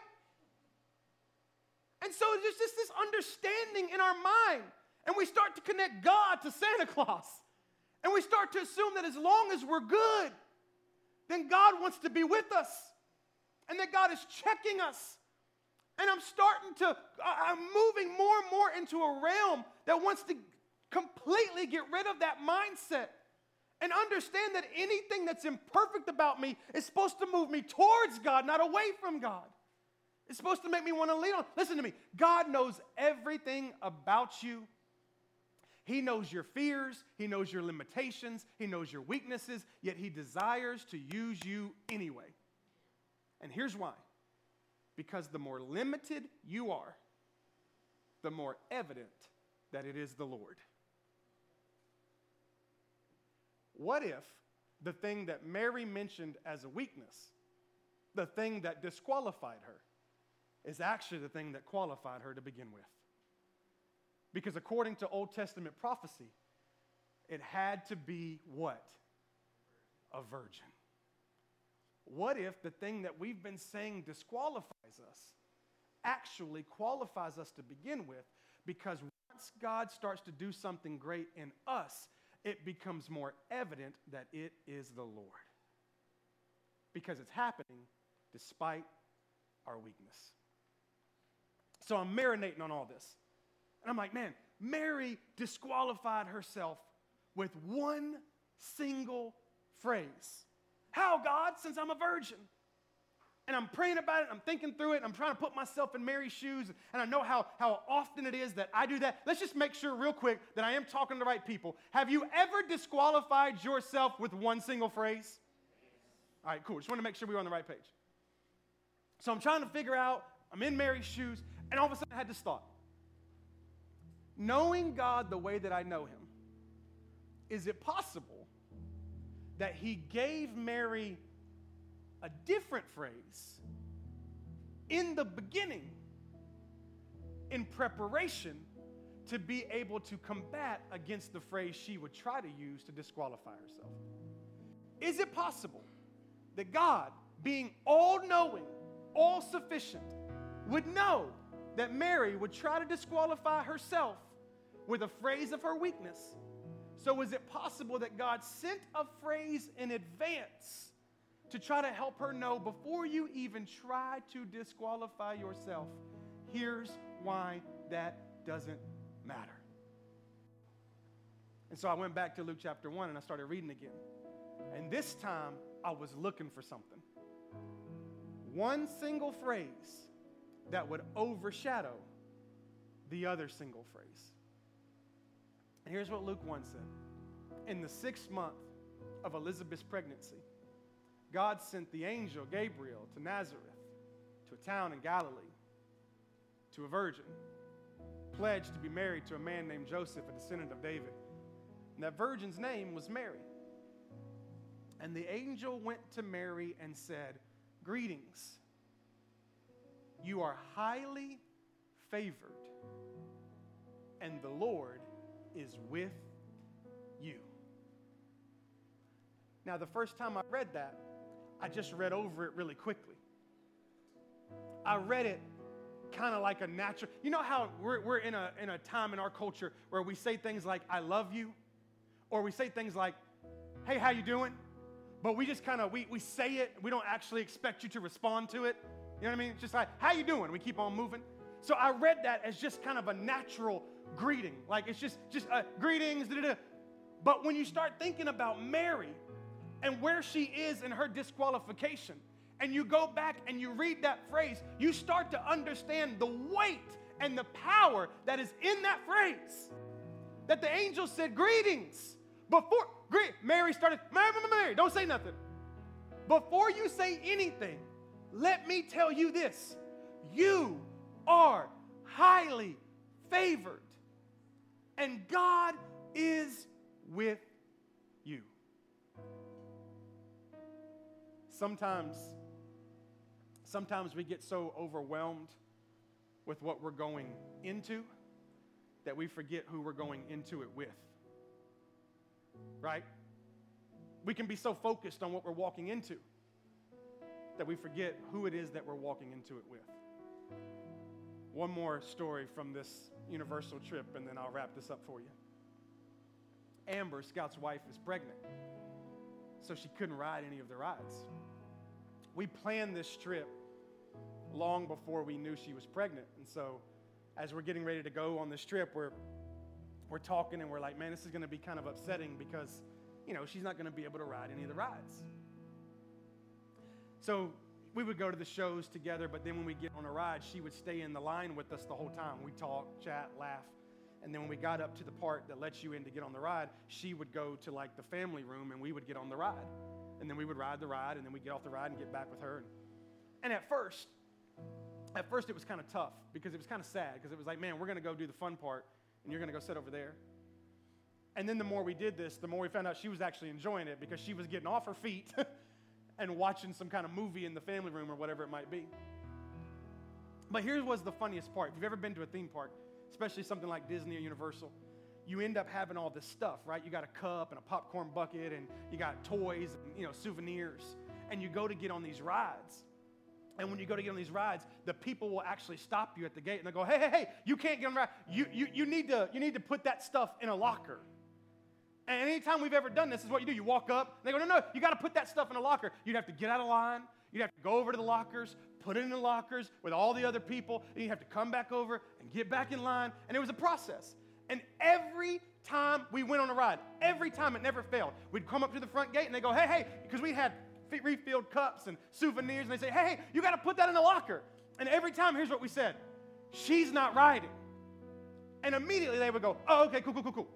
And so there's just this understanding in our mind. And we start to connect God to Santa Claus. And we start to assume that as long as we're good, then God wants to be with us. And that God is checking us. And I'm starting to, I'm moving more and more into a realm that wants to completely get rid of that mindset and understand that anything that's imperfect about me is supposed to move me towards God, not away from God. It's supposed to make me want to lean on. Listen to me. God knows everything about you. He knows your fears, He knows your limitations, He knows your weaknesses, yet He desires to use you anyway. And here's why because the more limited you are, the more evident that it is the Lord. What if the thing that Mary mentioned as a weakness, the thing that disqualified her, is actually the thing that qualified her to begin with? Because according to Old Testament prophecy, it had to be what? A virgin. What if the thing that we've been saying disqualifies us actually qualifies us to begin with? Because once God starts to do something great in us, it becomes more evident that it is the Lord. Because it's happening despite our weakness. So I'm marinating on all this. And I'm like, man, Mary disqualified herself with one single phrase. How, God, since I'm a virgin? And I'm praying about it, I'm thinking through it, I'm trying to put myself in Mary's shoes, and I know how, how often it is that I do that. Let's just make sure, real quick, that I am talking to the right people. Have you ever disqualified yourself with one single phrase? All right, cool. Just want to make sure we were on the right page. So I'm trying to figure out, I'm in Mary's shoes, and all of a sudden I had this thought. Knowing God the way that I know Him, is it possible that He gave Mary a different phrase in the beginning in preparation to be able to combat against the phrase she would try to use to disqualify herself. Is it possible that God, being all knowing, all sufficient, would know that Mary would try to disqualify herself with a phrase of her weakness? So, is it possible that God sent a phrase in advance to try to help her know before you even try to disqualify yourself, here's why that doesn't matter. And so I went back to Luke chapter 1 and I started reading again. And this time I was looking for something. One single phrase that would overshadow the other single phrase. And here's what Luke 1 said In the sixth month of Elizabeth's pregnancy, God sent the angel Gabriel to Nazareth, to a town in Galilee, to a virgin, pledged to be married to a man named Joseph, a descendant of David. And that virgin's name was Mary. And the angel went to Mary and said, Greetings. You are highly favored, and the Lord is with you. Now, the first time I read that, I just read over it really quickly. I read it kind of like a natural. You know how we're, we're in, a, in a time in our culture where we say things like, I love you, or we say things like, hey, how you doing? But we just kind of, we, we say it. We don't actually expect you to respond to it. You know what I mean? It's just like, how you doing? We keep on moving. So I read that as just kind of a natural greeting. Like it's just, just uh, greetings, da-da-da. But when you start thinking about Mary, and where she is in her disqualification, and you go back and you read that phrase, you start to understand the weight and the power that is in that phrase. That the angel said, Greetings. Before, Mary started, Mary, Mary, Mary, don't say nothing. Before you say anything, let me tell you this you are highly favored, and God is with you. Sometimes, sometimes we get so overwhelmed with what we're going into that we forget who we're going into it with. Right? We can be so focused on what we're walking into that we forget who it is that we're walking into it with. One more story from this universal trip, and then I'll wrap this up for you. Amber, Scout's wife, is pregnant, so she couldn't ride any of the rides. We planned this trip long before we knew she was pregnant, and so as we're getting ready to go on this trip, we're we're talking and we're like, man, this is going to be kind of upsetting because, you know, she's not going to be able to ride any of the rides. So we would go to the shows together, but then when we get on a ride, she would stay in the line with us the whole time. We talk, chat, laugh. And then when we got up to the part that lets you in to get on the ride, she would go to like the family room and we would get on the ride. And then we would ride the ride and then we'd get off the ride and get back with her. And at first, at first it was kind of tough because it was kind of sad because it was like, man, we're going to go do the fun part and you're going to go sit over there. And then the more we did this, the more we found out she was actually enjoying it because she was getting off her feet and watching some kind of movie in the family room or whatever it might be. But here was the funniest part. If you've ever been to a theme park, especially something like Disney or Universal, you end up having all this stuff, right? You got a cup and a popcorn bucket and you got toys and, you know, souvenirs. And you go to get on these rides. And when you go to get on these rides, the people will actually stop you at the gate and they'll go, hey, hey, hey, you can't get on the ride. You, you, you, need to, you need to put that stuff in a locker. And anytime we've ever done this, is what you do. You walk up, and they go, no, no, you got to put that stuff in a locker. You'd have to get out of line. You'd have to go over to the lockers, put it in the lockers with all the other people, and you have to come back over and get back in line. And it was a process. And every time we went on a ride, every time it never failed, we'd come up to the front gate and they go, hey, hey, because we had refilled cups and souvenirs, and they say, hey, hey, you got to put that in the locker. And every time, here's what we said she's not riding. And immediately they would go, oh, okay, cool, cool, cool, cool.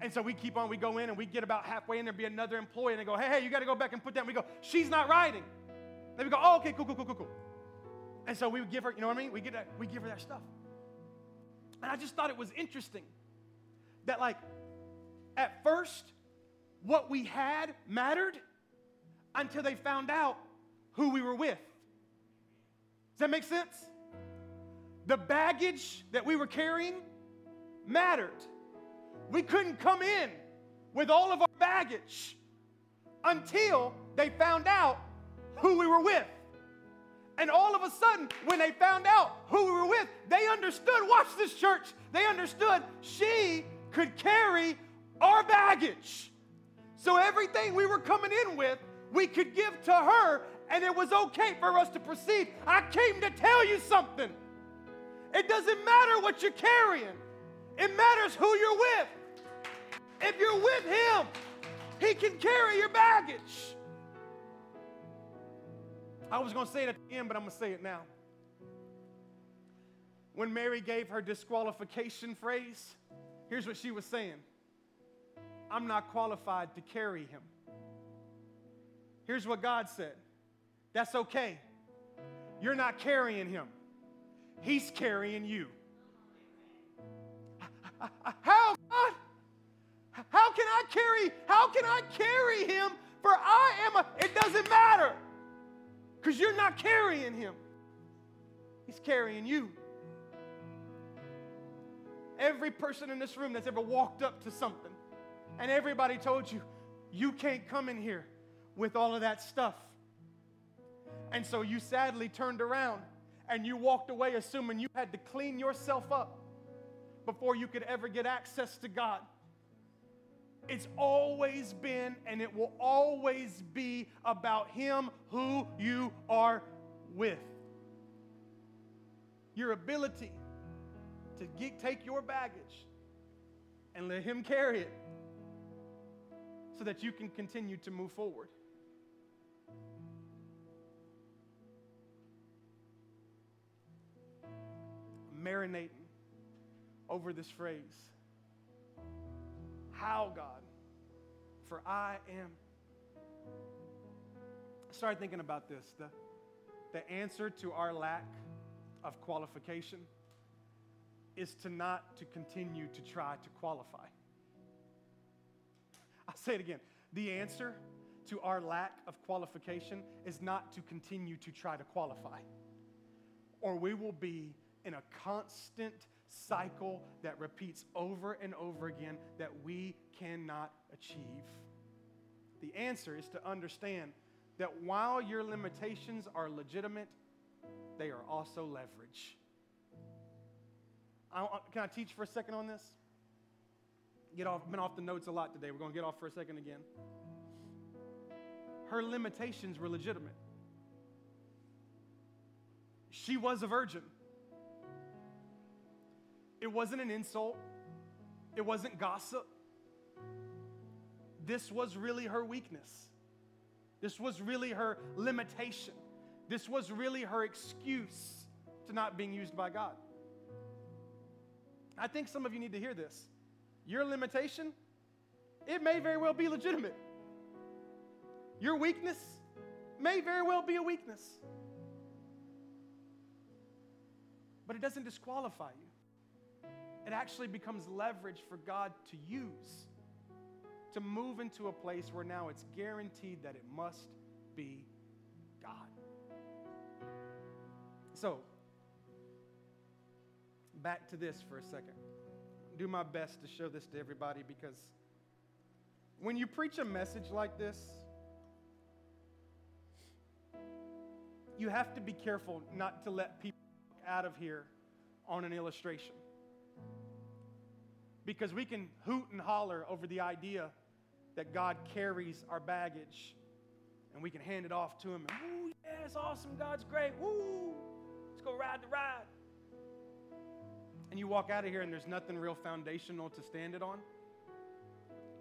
And so we keep on, we go in and we get about halfway in, there be another employee, and they go, hey, hey, you got to go back and put that. And we go, she's not riding. Then we go, oh, okay, cool, cool, cool, cool, cool. And so we would give her, you know what I mean? We, get that, we give her that stuff. And I just thought it was interesting that, like, at first, what we had mattered until they found out who we were with. Does that make sense? The baggage that we were carrying mattered we couldn't come in with all of our baggage until they found out who we were with. And all of a sudden, when they found out who we were with, they understood. Watch this, church. They understood she could carry our baggage. So everything we were coming in with, we could give to her, and it was okay for us to proceed. I came to tell you something. It doesn't matter what you're carrying, it matters who you're with. If you're with Him, He can carry your baggage. I was going to say it at the end, but I'm going to say it now. When Mary gave her disqualification phrase, here's what she was saying I'm not qualified to carry him. Here's what God said That's okay. You're not carrying him, He's carrying you. I carry, how can I carry him? For I am a, it doesn't matter. Because you're not carrying him. He's carrying you. Every person in this room that's ever walked up to something, and everybody told you, you can't come in here with all of that stuff. And so you sadly turned around and you walked away assuming you had to clean yourself up before you could ever get access to God. It's always been and it will always be about Him who you are with. Your ability to get, take your baggage and let Him carry it so that you can continue to move forward. Marinating over this phrase how, God? For I am. I started thinking about this. The, the answer to our lack of qualification is to not to continue to try to qualify. I'll say it again. The answer to our lack of qualification is not to continue to try to qualify, or we will be in a constant cycle that repeats over and over again that we cannot achieve. The answer is to understand that while your limitations are legitimate, they are also leverage. I, uh, can I teach for a second on this? Get off, been off the notes a lot today. We're going to get off for a second again. Her limitations were legitimate. She was a virgin. It wasn't an insult, it wasn't gossip. This was really her weakness. This was really her limitation. This was really her excuse to not being used by God. I think some of you need to hear this. Your limitation, it may very well be legitimate. Your weakness may very well be a weakness. But it doesn't disqualify you. It actually becomes leverage for God to use to move into a place where now it's guaranteed that it must be God. So, back to this for a second. Do my best to show this to everybody because when you preach a message like this, you have to be careful not to let people out of here on an illustration. Because we can hoot and holler over the idea that God carries our baggage and we can hand it off to Him. And, yeah, it's awesome. God's great. Woo, let's go ride the ride. And you walk out of here and there's nothing real foundational to stand it on.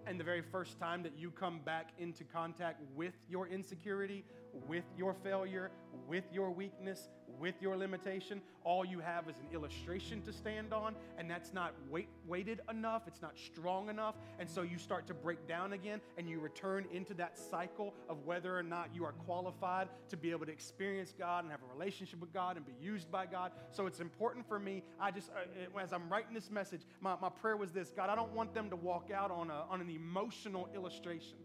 And the very first time that you come back into contact with your insecurity, with your failure, with your weakness, with your limitation. All you have is an illustration to stand on, and that's not weight, weighted enough, it's not strong enough. And so you start to break down again, and you return into that cycle of whether or not you are qualified to be able to experience God and have a relationship with God and be used by God. So it's important for me. I just, uh, as I'm writing this message, my, my prayer was this God, I don't want them to walk out on, a, on an emotional illustration.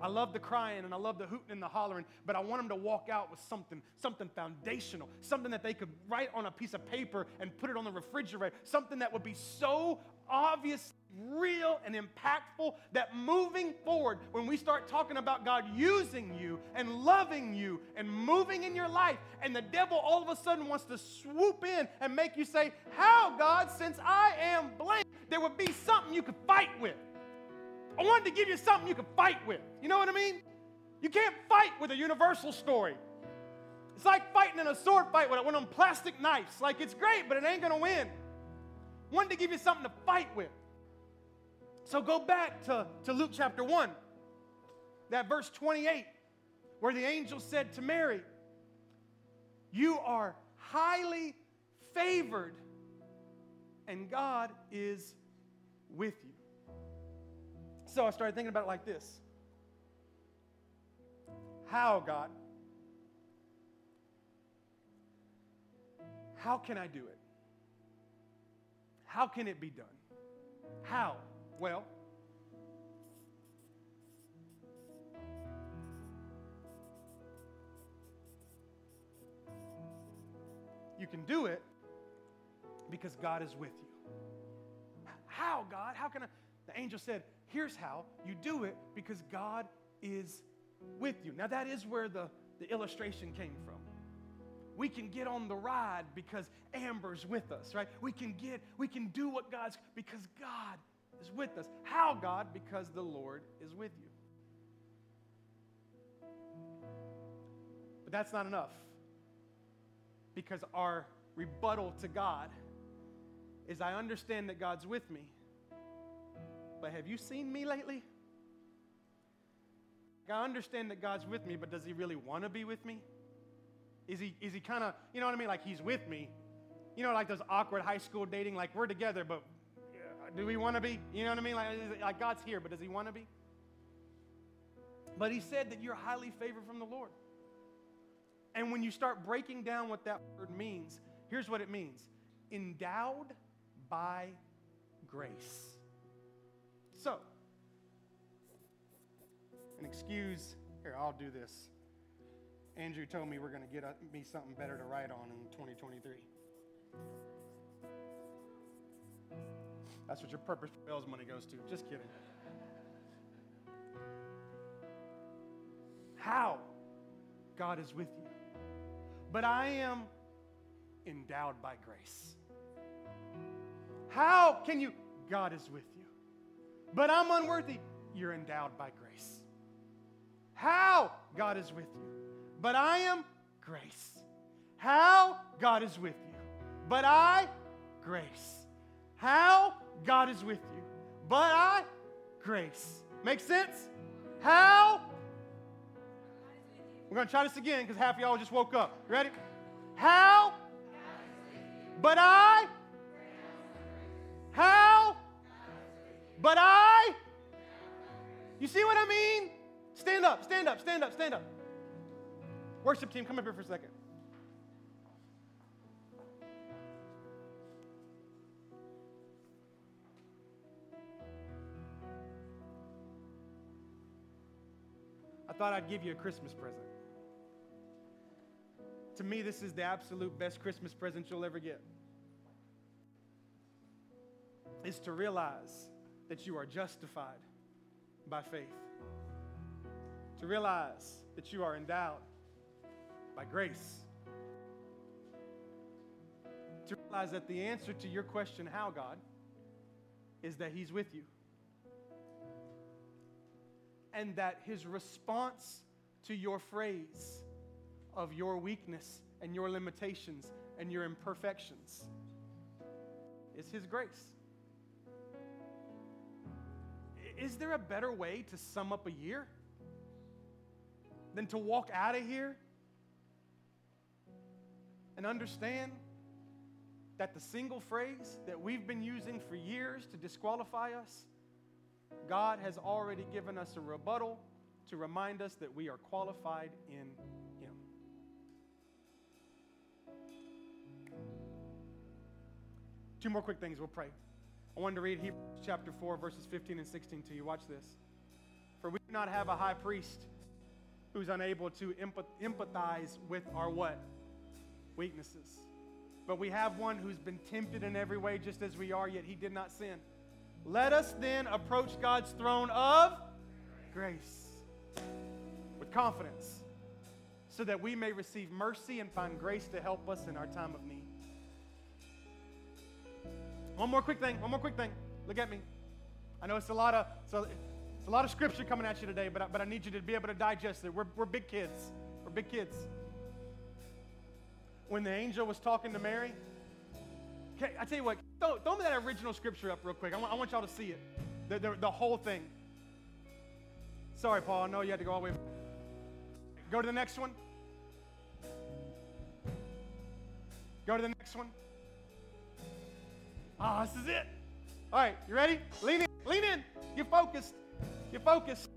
I love the crying and I love the hooting and the hollering, but I want them to walk out with something, something foundational, something that they could write on a piece of paper and put it on the refrigerator, something that would be so obvious, real, and impactful that moving forward, when we start talking about God using you and loving you and moving in your life, and the devil all of a sudden wants to swoop in and make you say, How, God, since I am blank, there would be something you could fight with. I wanted to give you something you can fight with. You know what I mean? You can't fight with a universal story. It's like fighting in a sword fight with one of them plastic knives. Like it's great, but it ain't gonna win. I wanted to give you something to fight with. So go back to, to Luke chapter 1, that verse 28, where the angel said to Mary, You are highly favored, and God is with you. So I started thinking about it like this How, God? How can I do it? How can it be done? How? Well, you can do it because God is with you. How, God? How can I? The angel said, Here's how you do it because God is with you. Now, that is where the, the illustration came from. We can get on the ride because Amber's with us, right? We can get, we can do what God's, because God is with us. How, God? Because the Lord is with you. But that's not enough. Because our rebuttal to God is I understand that God's with me, but have you seen me lately? I understand that God's with me, but does He really want to be with me? Is He, is he kind of, you know what I mean? Like He's with me. You know, like those awkward high school dating, like we're together, but do we want to be? You know what I mean? Like, like God's here, but does He want to be? But He said that you're highly favored from the Lord. And when you start breaking down what that word means, here's what it means endowed by grace. So, an excuse, here, I'll do this. Andrew told me we're going to get me something better to write on in 2023. That's what your purpose bills money goes to. Just kidding. How God is with you. But I am endowed by grace. How can you? God is with you. But I'm unworthy. You're endowed by grace. How? God is with you. But I am grace. How? God is with you. But I, grace. How? God is with you. But I, grace. Make sense? How? We're going to try this again because half of y'all just woke up. Ready? How? But I? How? But I? You see what I mean? Stand up, stand up, stand up, stand up. Worship team, come up here for a second. I thought I'd give you a Christmas present. To me, this is the absolute best Christmas present you'll ever get. Is to realize that you are justified by faith. To realize that you are endowed by grace. To realize that the answer to your question, how, God, is that He's with you and that his response to your phrase of your weakness and your limitations and your imperfections is his grace. Is there a better way to sum up a year than to walk out of here and understand that the single phrase that we've been using for years to disqualify us God has already given us a rebuttal to remind us that we are qualified in Him. Two more quick things, we'll pray. I wanted to read Hebrews chapter 4, verses 15 and 16 to you. Watch this. For we do not have a high priest who's unable to empathize with our what? Weaknesses. But we have one who's been tempted in every way just as we are, yet he did not sin. Let us then approach God's throne of grace with confidence so that we may receive mercy and find grace to help us in our time of need. One more quick thing, one more quick thing. Look at me. I know it's a lot of so it's a lot of scripture coming at you today, but I, but I need you to be able to digest it. We're, we're big kids. We're big kids. When the angel was talking to Mary, Okay, I tell you what, throw, throw me that original scripture up real quick. I want, I want y'all to see it, the, the, the whole thing. Sorry, Paul, I know you had to go all the way. Go to the next one. Go to the next one. Ah, oh, this is it. All right, you ready? Lean in, lean in. Get focused. Get focused.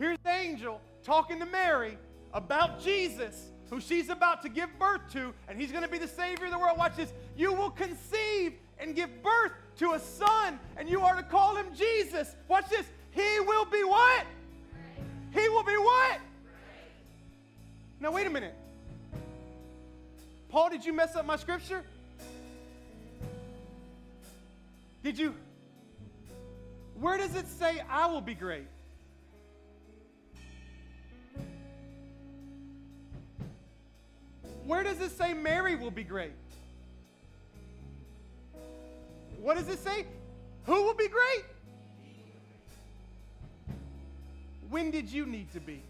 Here's the angel talking to Mary about Jesus who she's about to give birth to, and he's going to be the Savior of the world. Watch this. You will conceive and give birth to a son, and you are to call him Jesus. Watch this. He will be what? He will be what? Now, wait a minute. Paul, did you mess up my scripture? Did you? Where does it say I will be great? Where does it say Mary will be great? What does it say? Who will be great? When did you need to be?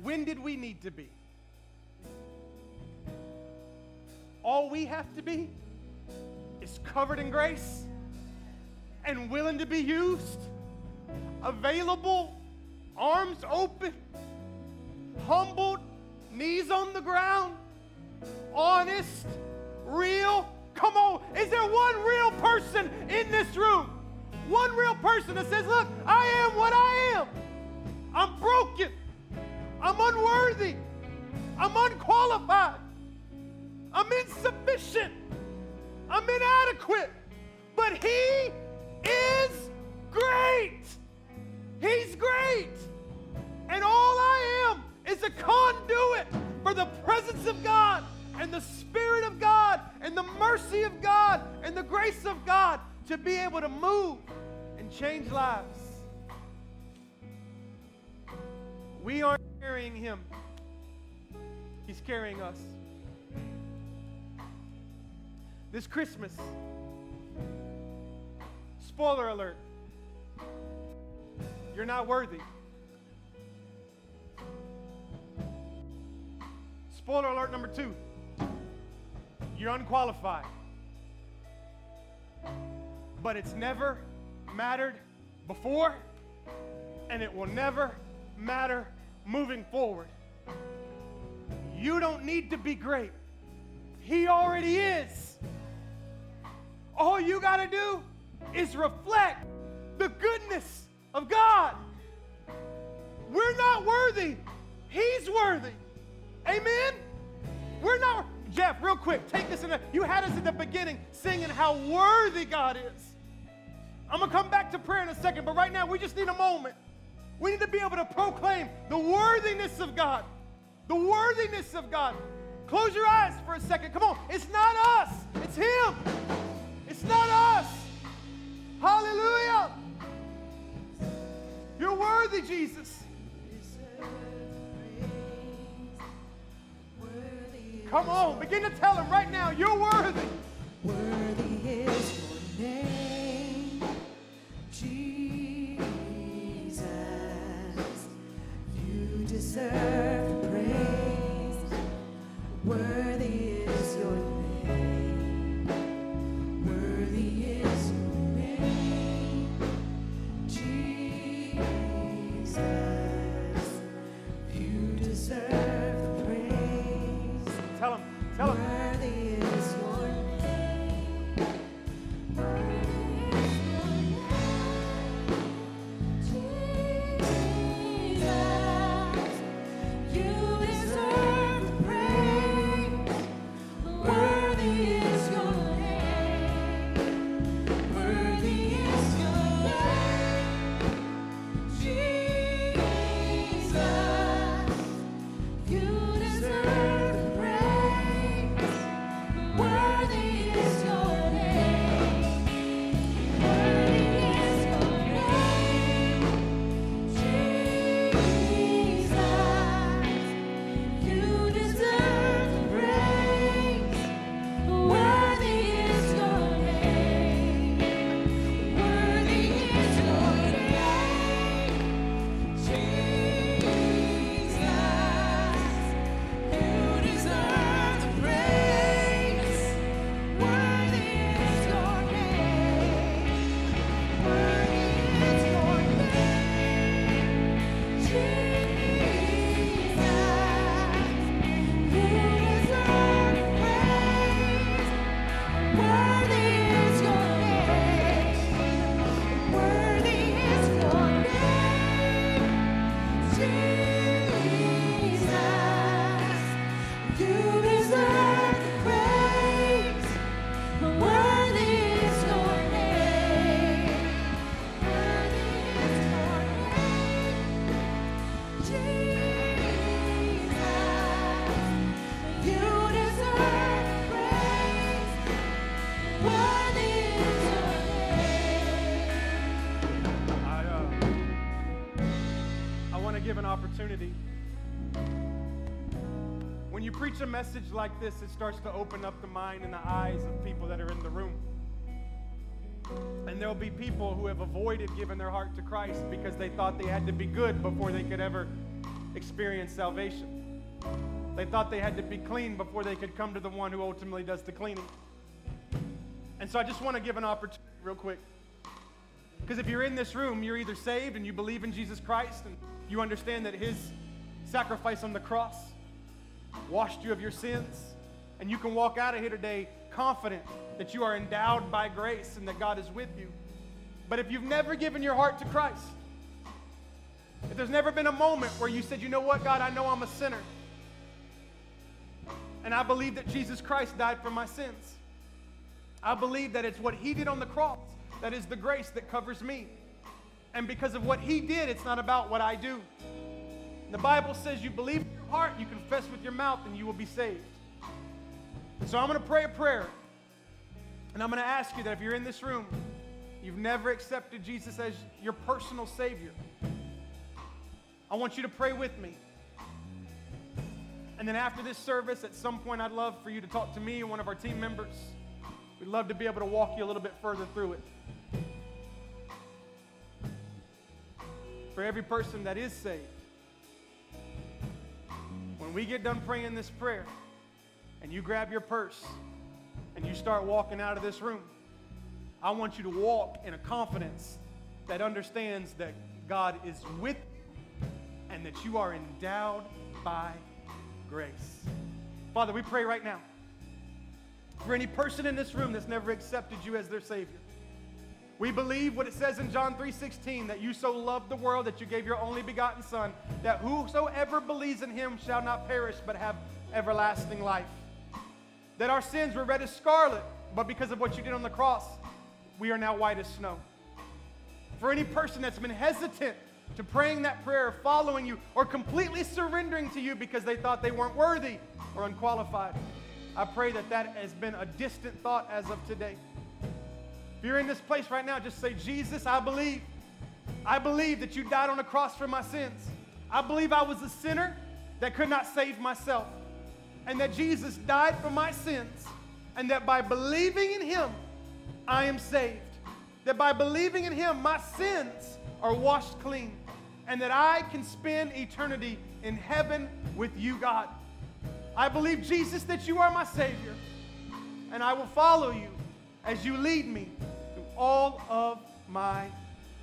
When did we need to be? All we have to be is covered in grace and willing to be used, available, arms open humbled, knees on the ground, honest, real. Come on, is there one real person in this room? One real person that says, Look, I am what I am. I'm broken. I'm unworthy. I'm unqualified. I'm insufficient. I'm inadequate. But He is great. He's great. And all I am is a conduit for the presence of God and the Spirit of God and the mercy of God and the grace of God to be able to move and change lives. We aren't carrying Him, He's carrying us. This Christmas, spoiler alert, you're not worthy. Spoiler alert number two you're unqualified. But it's never mattered before, and it will never matter moving forward. You don't need to be great, He already is. All you got to do is reflect the goodness of God. We're not worthy, He's worthy. Amen? We're not. Jeff, real quick, take us in. A, you had us at the beginning singing how worthy God is. I'm going to come back to prayer in a second, but right now we just need a moment. We need to be able to proclaim the worthiness of God. The worthiness of God. Close your eyes for a second. Come on. It's not us, it's Him. It's not us. Hallelujah. You're worthy, Jesus. Come on, begin to tell him right now, you're worthy. Worthy is your name, Jesus. You deserve praise. Worthy preach a message like this, it starts to open up the mind and the eyes of people that are in the room. And there'll be people who have avoided giving their heart to Christ because they thought they had to be good before they could ever experience salvation. They thought they had to be clean before they could come to the one who ultimately does the cleaning. And so I just want to give an opportunity real quick. Because if you're in this room, you're either saved and you believe in Jesus Christ and you understand that his sacrifice on the cross washed you of your sins, and you can walk out of here today confident that you are endowed by grace and that God is with you. But if you've never given your heart to Christ, if there's never been a moment where you said, you know what, God, I know I'm a sinner, And I believe that Jesus Christ died for my sins. I believe that it's what he did on the cross that is the grace that covers me. And because of what he did, it's not about what I do. The Bible says you believe in your heart, you confess with your mouth, and you will be saved. And so I'm going to pray a prayer. And I'm going to ask you that if you're in this room, you've never accepted Jesus as your personal Savior, I want you to pray with me. And then after this service, at some point, I'd love for you to talk to me and one of our team members. We'd love to be able to walk you a little bit further through it. For every person that is saved, when we get done praying this prayer and you grab your purse and you start walking out of this room, I want you to walk in a confidence that understands that God is with you and that you are endowed by grace. Father, we pray right now for any person in this room that's never accepted you as their Savior. We believe what it says in John 3:16 that you so loved the world that you gave your only begotten son that whosoever believes in him shall not perish but have everlasting life. That our sins were red as scarlet, but because of what you did on the cross, we are now white as snow. For any person that's been hesitant to praying that prayer, following you, or completely surrendering to you because they thought they weren't worthy or unqualified, I pray that that has been a distant thought as of today. If you're in this place right now, just say, Jesus, I believe. I believe that you died on the cross for my sins. I believe I was a sinner that could not save myself. And that Jesus died for my sins. And that by believing in him, I am saved. That by believing in him, my sins are washed clean. And that I can spend eternity in heaven with you, God. I believe, Jesus, that you are my Savior. And I will follow you as you lead me through all of my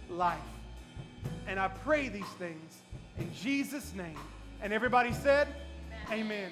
life. And I pray these things in Jesus' name. And everybody said, Amen. Amen.